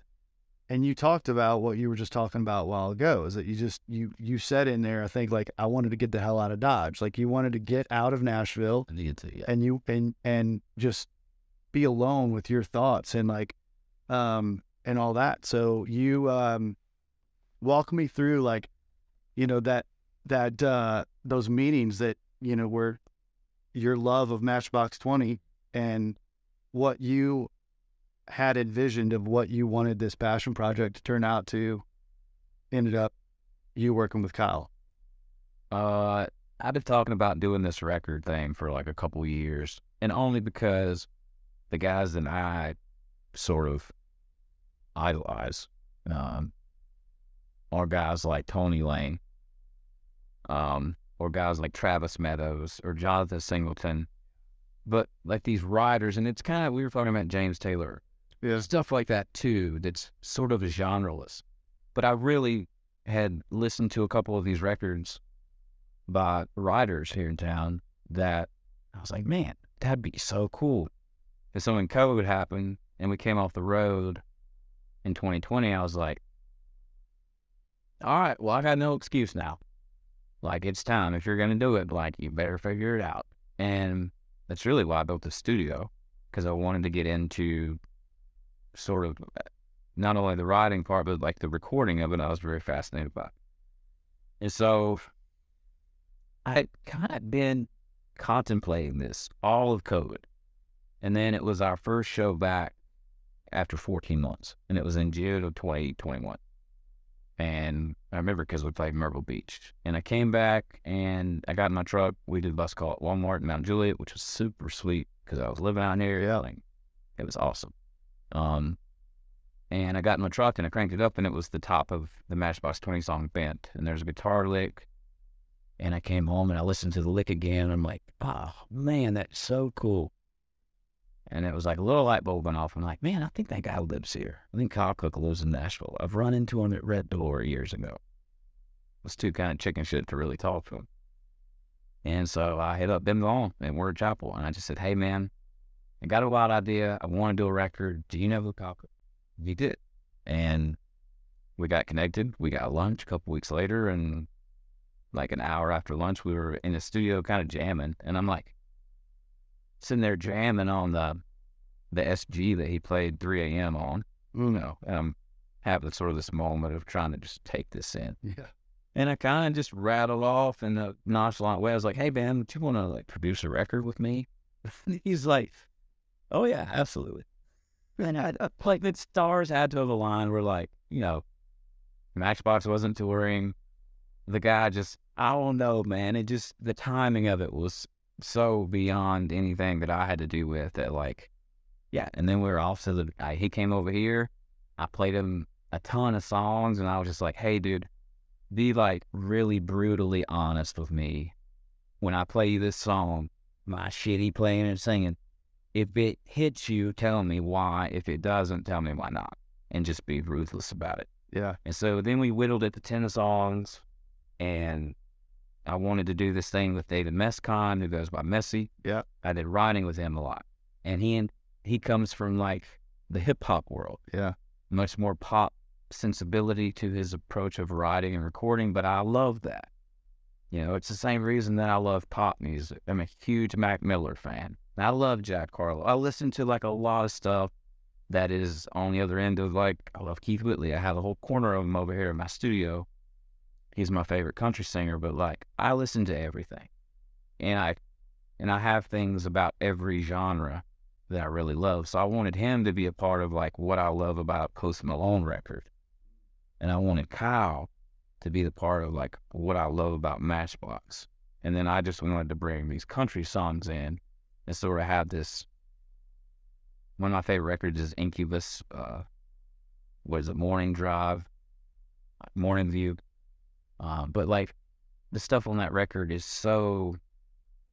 and you talked about what you were just talking about a while ago. Is that you just you you said in there? I think like I wanted to get the hell out of Dodge. Like you wanted to get out of Nashville I need to yeah. and you and and just be alone with your thoughts and like um and all that so you um walk me through like you know that that uh those meetings that you know were your love of matchbox 20 and what you had envisioned of what you wanted this passion project to turn out to ended up you working with kyle? Uh, I've been talking about doing this record thing for like a couple years, and only because the guys that I sort of idolize um, are guys like Tony Lane, um, or guys like Travis Meadows or Jonathan Singleton, but like these writers, and it's kind of we were talking about James Taylor, yeah stuff like that too. That's sort of genreless, but I really had listened to a couple of these records by writers here in town that I was like, man, that'd be so cool. And so when COVID happened and we came off the road in 2020, I was like, all right, well, I got no excuse now. Like, it's time. If you're going to do it, like, you better figure it out. And that's really why I built the studio because I wanted to get into sort of not only the writing part, but like the recording of it. I was very fascinated by. And so I had kind of been contemplating this all of COVID. And then it was our first show back after 14 months, and it was in June of 2021. And I remember because we played Myrtle Beach. And I came back and I got in my truck. We did a bus call at Walmart in Mount Juliet, which was super sweet because I was living out here. Yeah. It was awesome. Um, and I got in my truck and I cranked it up, and it was the top of the Matchbox 20 song Bent. And there's a guitar lick. And I came home and I listened to the lick again. And I'm like, oh, man, that's so cool. And it was like a little light bulb went off. I'm like, man, I think that guy lives here. I think Kyle Cook lives in Nashville. I've run into him at Red Door years ago. It was too kind of chicken shit to really talk to him. And so I hit up Ben Long at Warner Chappell and I just said, hey, man, I got a wild idea. I want to do a record. Do you know Cook? He did. And we got connected. We got lunch a couple weeks later. And like an hour after lunch, we were in the studio kind of jamming. And I'm like, sitting there jamming on the the SG that he played 3 a.m. on. You know, and I'm having sort of this moment of trying to just take this in. yeah And I kind of just rattled off in a nonchalant way. I was like, "Hey, man, do you want to like produce a record with me?" He's like, "Oh yeah, absolutely." And I, uh, I like the stars had to have aligned. We're like, you know, Matchbox wasn't touring. The guy just, I don't know, man. It just the timing of it was so beyond anything that I had to do with that. Like, yeah. And then we were off to the. I, he came over here. I played him a ton of songs, and I was just like, "Hey, dude, be like really brutally honest with me when I play you this song, my shitty playing and singing. If it hits you, tell me why. If it doesn't, tell me why not, and just be ruthless about it." yeah And so then we whittled it to 10 songs, and I wanted to do this thing with David Mescon, who goes by Messy. Yeah. I did writing with him a lot. And he and he comes from like the hip hop world, yeah much more pop sensibility to his approach of writing and recording, but I love that. You know, it's the same reason that I love pop music. I'm a huge Mac Miller fan. I love Jack Harlow. I listen to like a lot of stuff that is on the other end of like I love Keith Whitley. I have a whole corner of him over here in my studio. He's my favorite country singer, but like I listen to everything. And I and I have things about every genre that I really love. So I wanted him to be a part of like what I love about Post Malone record. And I wanted Kyle to be the part of like what I love about Matchbox. And then I just wanted to bring these country songs in and sort of have this. One of my favorite records is Incubus. Uh, what is it? Morning Drive, Morning View. Um, but like the stuff on that record is so,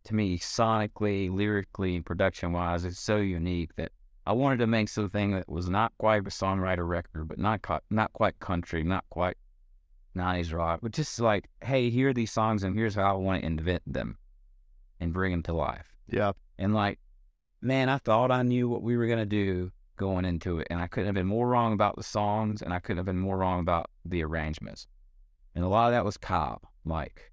to me, sonically, lyrically, production wise, it's so unique that I wanted to make something that was not quite a songwriter record, but not quite, not quite country, not quite 90s rock, but just like, hey, here are these songs and here's how I want to invent them and bring them to life. Yeah. And like, man, I thought I knew what we were going to do going into it. And I couldn't have been more wrong about the songs and I couldn't have been more wrong about the arrangements. And a lot of that was Cook. Like,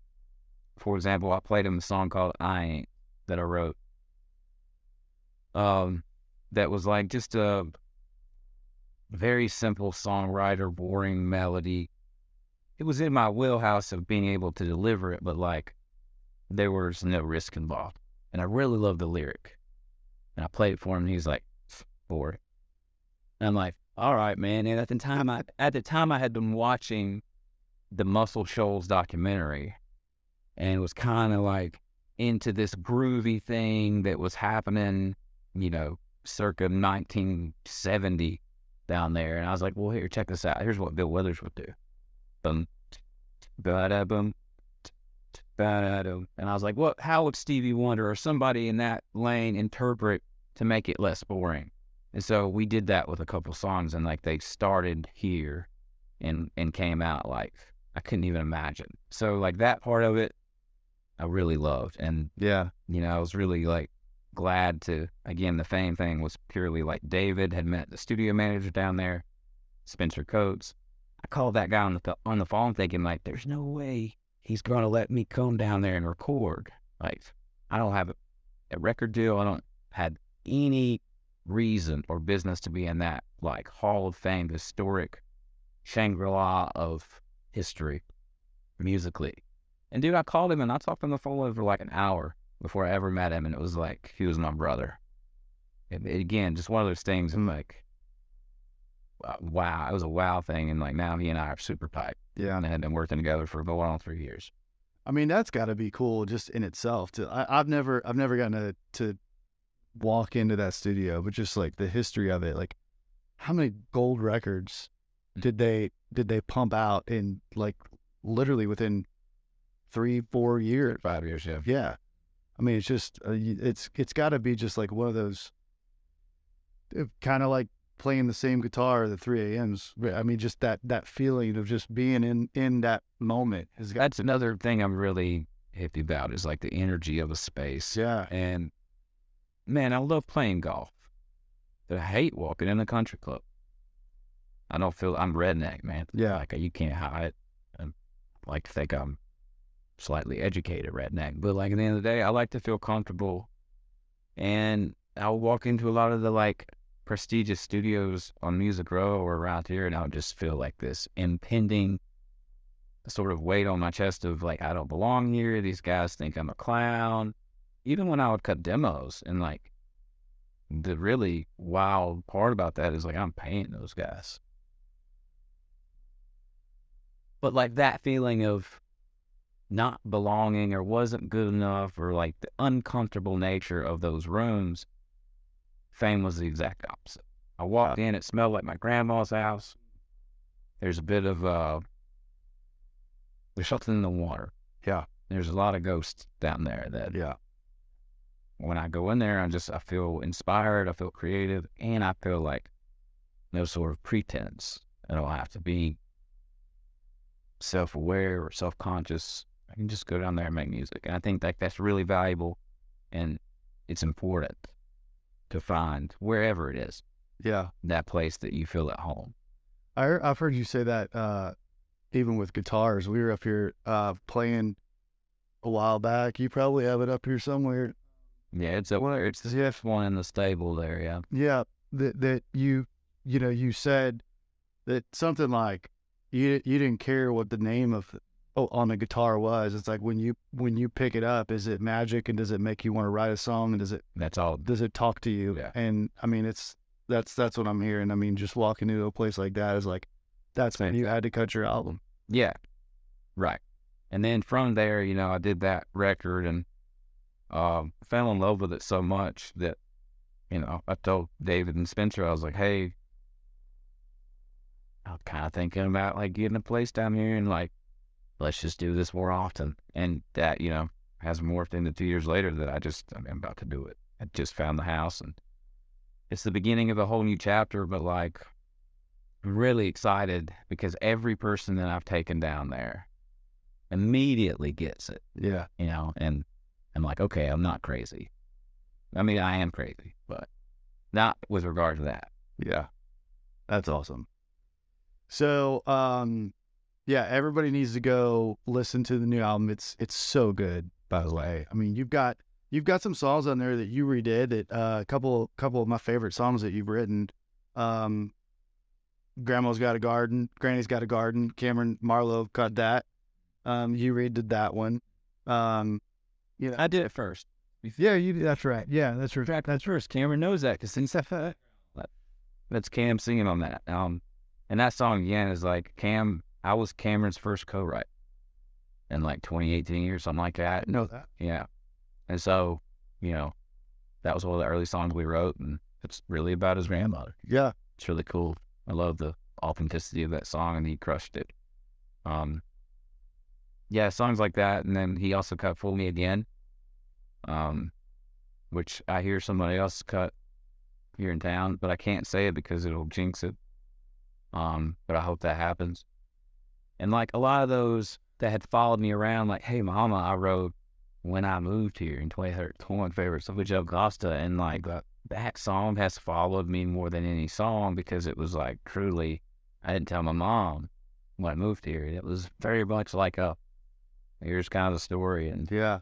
for example, I played him a song called I Ain't that I wrote. Um, that was like just a very simple songwriter, boring melody it was in my wheelhouse of being able to deliver it, but like there was no risk involved. And I really loved the lyric. And I played it for him and he's like, for. And I'm like, all right, man. And at the time I at the time I had been watching the Muscle Shoals documentary and was kind of like into this groovy thing that was happening, you know, circa 1970 down there. And I was like, well, here, check this out. Here's what Bill Withers would do boom, boom, ba And I was like, what? How would Stevie Wonder or somebody in that lane interpret to make it less boring? And so we did that with a couple songs, and like they started here, and and came out like I couldn't even imagine. So like that part of it, I really loved, and yeah, you know, I was really like glad to again the fame thing was purely like David had met the studio manager down there, Spencer Coates, I called that guy on the on the phone thinking like, there's no way he's going to let me come down there and record. Like, I don't have a, a record deal. I don't have any reason or business to be in that like Hall of Fame, historic Shangri La of history musically. And dude, I called him and I talked on the phone for like an hour before I ever met him, and it was like he was my brother. Again, just one of those things. I'm like, wow, it was a wow thing. And like now he and I are super tight. Yeah. And had been working together for going on three years. I mean, that's got to be cool just in itself. To I, have never, I've never gotten to, to walk into that studio, but just like the history of it, like how many gold records mm. did they did they pump out in like literally within three, four years, five years? Yeah. Yeah. I mean, it's just uh, it's it's got to be just like one of those uh, kind of like playing the same guitar the 3 a.m.s. I mean, just that that feeling of just being in in that moment. Has got- That's another thing I'm really hippie about is like the energy of a space. Yeah. And man, I love playing golf, but I hate walking in a country club. I don't feel I'm redneck, man. Yeah. Like you can't hide. I like to think I'm slightly educated redneck, but like at the end of the day, I like to feel comfortable. And I'll walk into a lot of the like prestigious studios on Music Row or around here, and I would just feel like this impending sort of weight on my chest of like, I don't belong here. These guys think I'm a clown. Even when I would cut demos, and like the really wild part about that is like, I'm paying those guys. But like that feeling of not belonging or wasn't good enough or like the uncomfortable nature of those rooms Fame was the exact opposite. I walked in, it smelled like my grandma's house. There's a bit of uh, there's something in the water. Yeah, there's a lot of ghosts down there. That yeah. When I go in there, I just I feel inspired. I feel creative, and I feel like no sort of pretense. I don't have to be self-aware or self-conscious. I can just go down there and make music, and I think that that's really valuable, and it's important to find wherever it is. Yeah. That place that you feel at home. I, have heard you say that uh, even with guitars. We were up here uh, playing a while back. You probably have it up here somewhere. Yeah, it's a well, it's the fifth one in the stable there. Yeah. Yeah. That that you you know you said that something like you you didn't care what the name of oh, on the guitar was. It's like when you when you pick it up, is it magic and does it make you want to write a song and does it That's all. does it talk to you? Yeah. And I mean, it's that's that's what I'm hearing. I mean, just walking into a place like that is like that's when you had to cut your album. Yeah. Right. And then from there, you know, I did that record and um, fell in love with it so much that, you know, I told David and Spencer, I was like, hey, I'm kind of thinking about like getting a place down here and like, let's just do this more often. And that, you know, has morphed into two years later that I just, I mean, I'm about to do it. I just found the house and it's the beginning of a whole new chapter, but like, I'm really excited because every person that I've taken down there immediately gets it, Yeah. you know, and I'm like, okay, I'm not crazy. I mean, I am crazy, but not with regard to that. Yeah. That's awesome. So, um, yeah, everybody needs to go listen to the new album. It's it's so good, by the way. I mean, you've got you've got some songs on there that you redid. That uh, a couple couple of my favorite songs that you've written. Um, Grandma's got a garden. Granny's got a garden. Kameron Marlowe got that. Um, you redid that one. Um, you know, I did it first. yeah, you. That's right. Yeah, that's right. That's first. Kameron knows that because since that's Cam singing on that. Um, and that song again is like Cam. I was Kameron's first co-write in like 2018 or something like that. Know that. Yeah. And so, you know, that was one of the early songs we wrote, and it's really about his grandmother. Yeah. It's really cool. I love the authenticity of that song, and he crushed it. Um, yeah, songs like that, and then he also cut "Fool Me Again," um, which I hear somebody else cut here in town, but I can't say it because it'll jinx it. Um, but I hope that happens. And like a lot of those that had followed me around, like, "Hey, Mama," I wrote when I moved here in 2013, favorites of Joe Costa, and like that. that song has followed me more than any song because it was like truly, I didn't tell my mom when I moved here. It was very much like a here's kind of the story, and Yeah.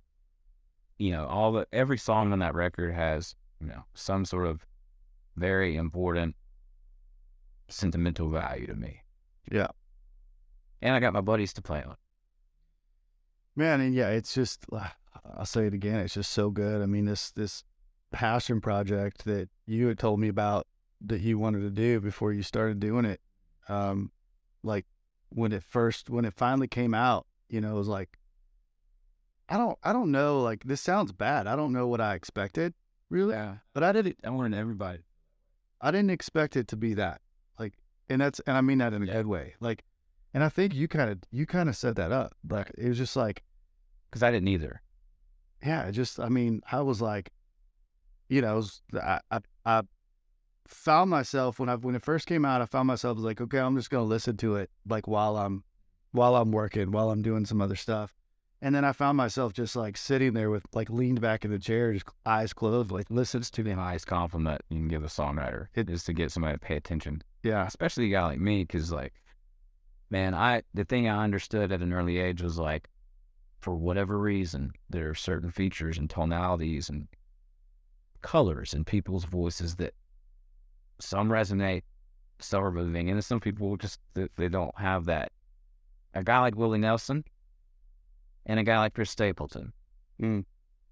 you know, all the every song on that record has you know some sort of very important sentimental value to me. Yeah. And I got my buddies to play on. Man, and yeah, it's just uh, I'll say it again, it's just so good. I mean, this this passion project that you had told me about that you wanted to do before you started doing it. Um like when it first when it finally came out, you know, it was like I don't I don't know, like this sounds bad. I don't know what I expected, really. Yeah, But I didn't I wanted everybody. I didn't expect it to be that. Like and that's and I mean that in a Yeah. good way. Like and I think you kind of you kind of set that up. Like it was just like because I didn't either. yeah, it just I mean, I was like, you know, was, I, I I found myself when I when it first came out, I found myself like, okay, I'm just gonna listen to it like while I'm while I'm working, while I'm doing some other stuff. And then I found myself just like sitting there with like leaned back in the chair, just eyes closed, like listens to The me. highest compliment you can give a songwriter It- is to get somebody to pay attention. Yeah. especially a guy like me, because like, man, I the thing I understood at an early age was like, for whatever reason, there are certain features and tonalities and colors in people's voices that some resonate, some are moving, and some people just they, they don't have that. A guy like Willie Nelson and a guy like Chris Stapleton, Mm.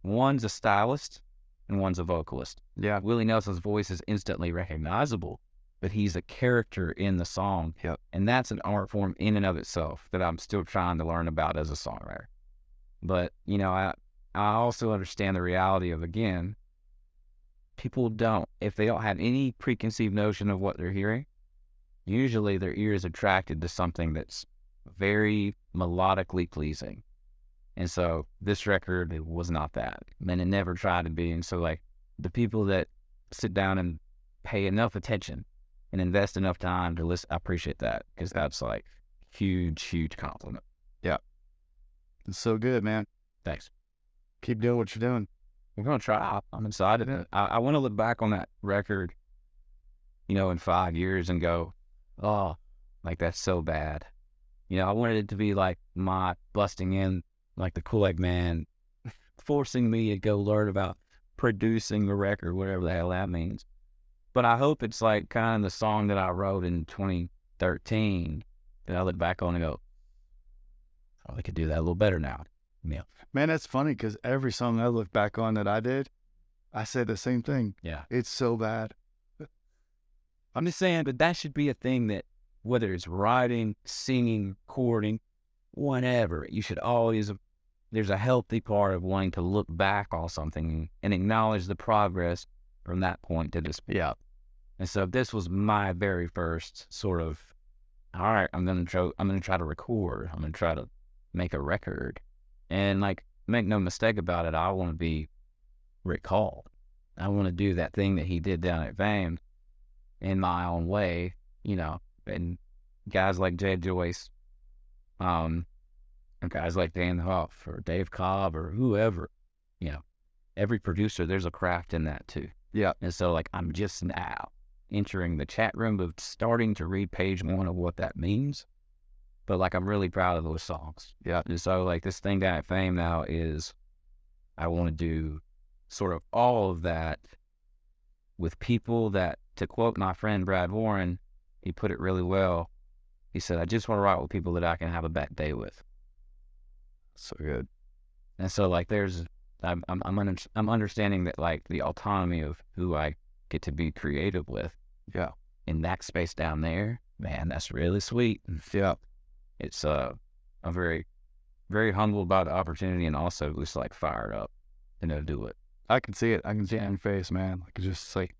one's a stylist and one's a vocalist. Yeah. Willie Nelson's voice is instantly recognizable, but he's a character in the song. Yep. And that's an art form in and of itself that I'm still trying to learn about as a songwriter. But, you know, I I also understand the reality of again, people don't if they don't have any preconceived notion of what they're hearing, usually their ear is attracted to something that's very melodically pleasing. And so this record it was not that. And it never tried to be. And so like the people that sit down and pay enough attention and invest enough time to listen, I appreciate that because that's like huge, huge compliment. Yeah. It's so good, man. Thanks. Keep doing what you're doing. We're gonna try. I'm excited. Yeah. I, I want to look back on that record, you know, in five years and go, oh, like that's so bad. You know, I wanted it to be like my busting in, like the Kool Aid Man, forcing me to go learn about producing a record, whatever the hell that means. But I hope it's like kind of the song that I wrote in 2013 that I look back on and go, oh, I could do that a little better now. Yeah. Man, that's funny because every song I look back on that I did, I said the same thing. Yeah. It's so bad. I'm just saying, but that should be a thing that whether it's writing, singing, recording, whatever, you should always um, there's a healthy part of wanting to look back on something and acknowledge the progress from that point to this point. Yeah. And so this was my very first sort of all right, I'm gonna try I'm gonna try to record. I'm gonna try to make a record. And like make no mistake about it, I wanna be recalled. I wanna do that thing that he did down at Fame in my own way, you know, and guys like Jay Joyce, um, and guys like Dann Huff or Dave Cobb or whoever, you know, every producer, there's a craft in that too. Yeah. And so, like, I'm just now entering the chat room of starting to read page one of what that means. But, like, I'm really proud of those songs. Yeah. And so, like, this thing down at Fame now is I want to do sort of all of that with people that, to quote my friend Brad Warren, he put it really well. He said, I just want to write with people that I can have a bad day with. So good. And so like there's I'm I'm I'm, under, I'm understanding that like the autonomy of who I get to be creative with. Yeah. In that space down there, man, that's really sweet. And yeah. It's uh I'm very very humbled by the opportunity and also just like fired up to know do it. I can see it. I can see it in your face, man. Like just like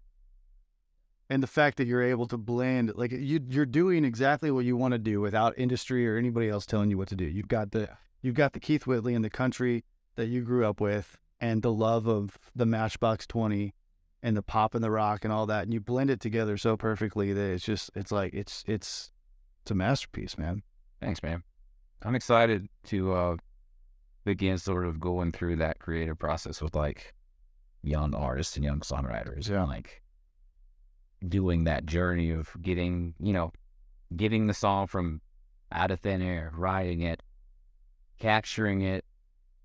and the fact that you're able to blend like you you're doing exactly what you want to do without industry or anybody else telling you what to do. You've got the you've got the Keith Whitley in the country that you grew up with and the love of the Matchbox 20 and the pop and the rock and all that and you blend it together so perfectly that it's just it's like it's it's it's a masterpiece, man. Thanks, man. I'm excited to uh begin sort of going through that creative process with like young artists and young songwriters. Yeah. Like doing that journey of getting, you know, getting the song from out of thin air, writing it, capturing it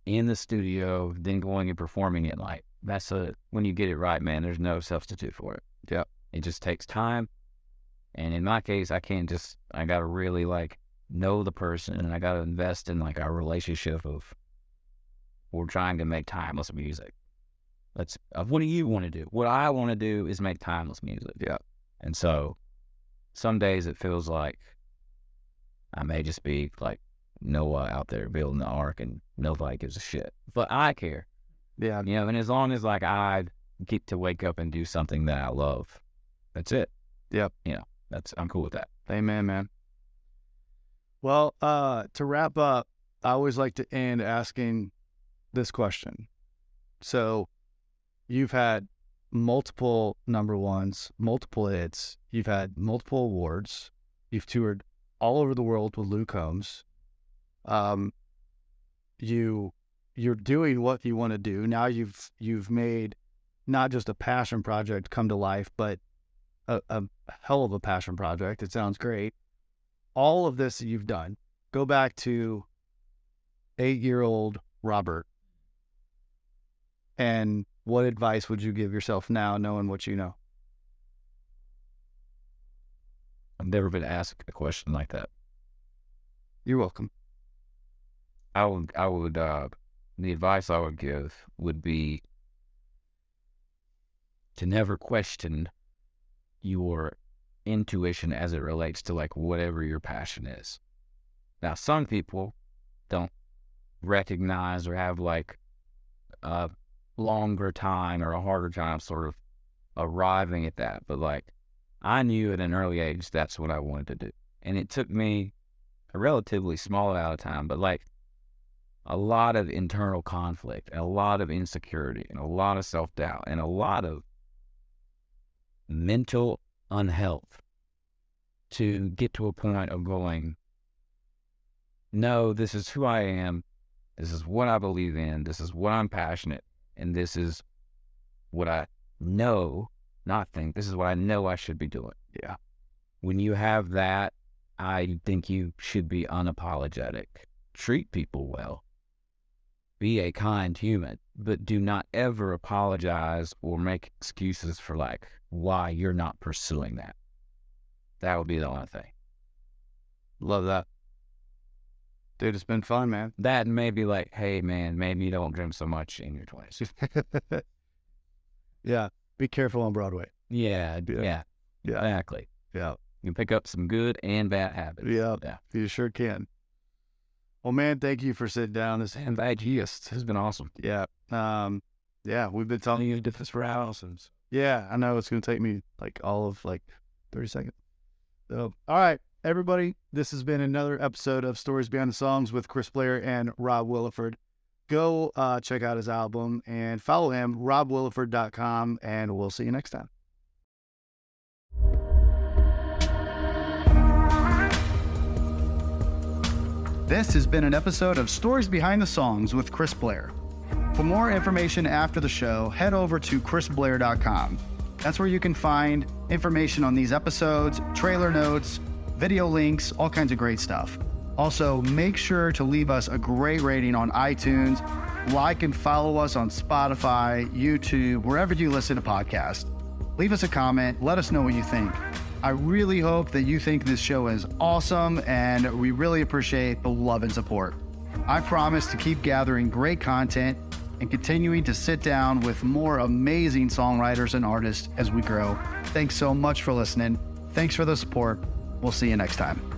in the studio, then going and performing it. Like that's a when you get it right, man. There's no substitute for it. Yeah, it just takes time. And in my case, I can't just. I gotta really like know the person, and I gotta invest in like our relationship of. We're trying to make timeless music. Let's. What do you want to do? What I want to do is make timeless music. Yeah. And so, some days it feels like I may just be like Noah out there building the ark and nobody gives a shit. But I care. Yeah. You know, and as long as like I get to wake up and do something that I love, that's it. Yep. You know, that's I'm cool with that. Amen, man. Well, uh, to wrap up, I always like to end asking this question. So you've had multiple number ones, multiple hits, you've had multiple awards, you've toured all over the world with Luke Combs. Um, you you're doing what you want to do. Now you've you've made not just a passion project come to life, but a, a hell of a passion project. It sounds great. All of this that you've done, go back to eight year old Robert. And what advice would you give yourself now, knowing what you know? I've never been asked a question like that. You're welcome. I would, I would, uh, the advice I would give would be to never question your intuition as it relates to like whatever your passion is. Now, some people don't recognize or have like a longer time or a harder time sort of arriving at that. But like, I knew at an early age that's what I wanted to do. And it took me a relatively small amount of time, but like a lot of internal conflict, a lot of insecurity, and a lot of self doubt, and a lot of mental unhealth to get to a point of going, no, this is who I am. This is what I believe in. This is what I'm passionate. And this is what I know, not think. This is what I know I should be doing. Yeah. When you have that, I think you should be unapologetic. Treat people well. Be a kind human, but do not ever apologize or make excuses for like why you're not pursuing that. That would be the only thing. Love that. Dude, it's been fun, man. That and maybe like, hey man, maybe you don't dream so much in your twenties. yeah. Be careful on Broadway. yeah, Yeah. yeah, Yeah. exactly. Yeah. You can pick up some good and bad habits. Yeah. Yeah. You sure can. Well, man, thank you for sitting down. This And has been awesome. yeah. Um, yeah, we've been talking. You did this for Allison's. Yeah, I know it's going to take me like all of like 30 seconds. So, all right, everybody, this has been another episode of Stories Behind the Songs with Chris Blair and Rob Williford. Go uh, check out his album and follow him, robwilliford.com, and we'll see you next time. This has been an episode of Stories Behind the Songs with Chris Blair. For more information after the show, head over to chrisblair.com. That's where you can find information on these episodes, trailer notes, video links, all kinds of great stuff. Also, make sure to leave us a great rating on iTunes, like and follow us on Spotify, YouTube, wherever you listen to podcasts. Leave us a comment, let us know what you think. I really hope that you think this show is awesome, and we really appreciate the love and support. I promise to keep gathering great content and continuing to sit down with more amazing songwriters and artists as we grow. Thanks so much for listening. Thanks for the support. We'll see you next time.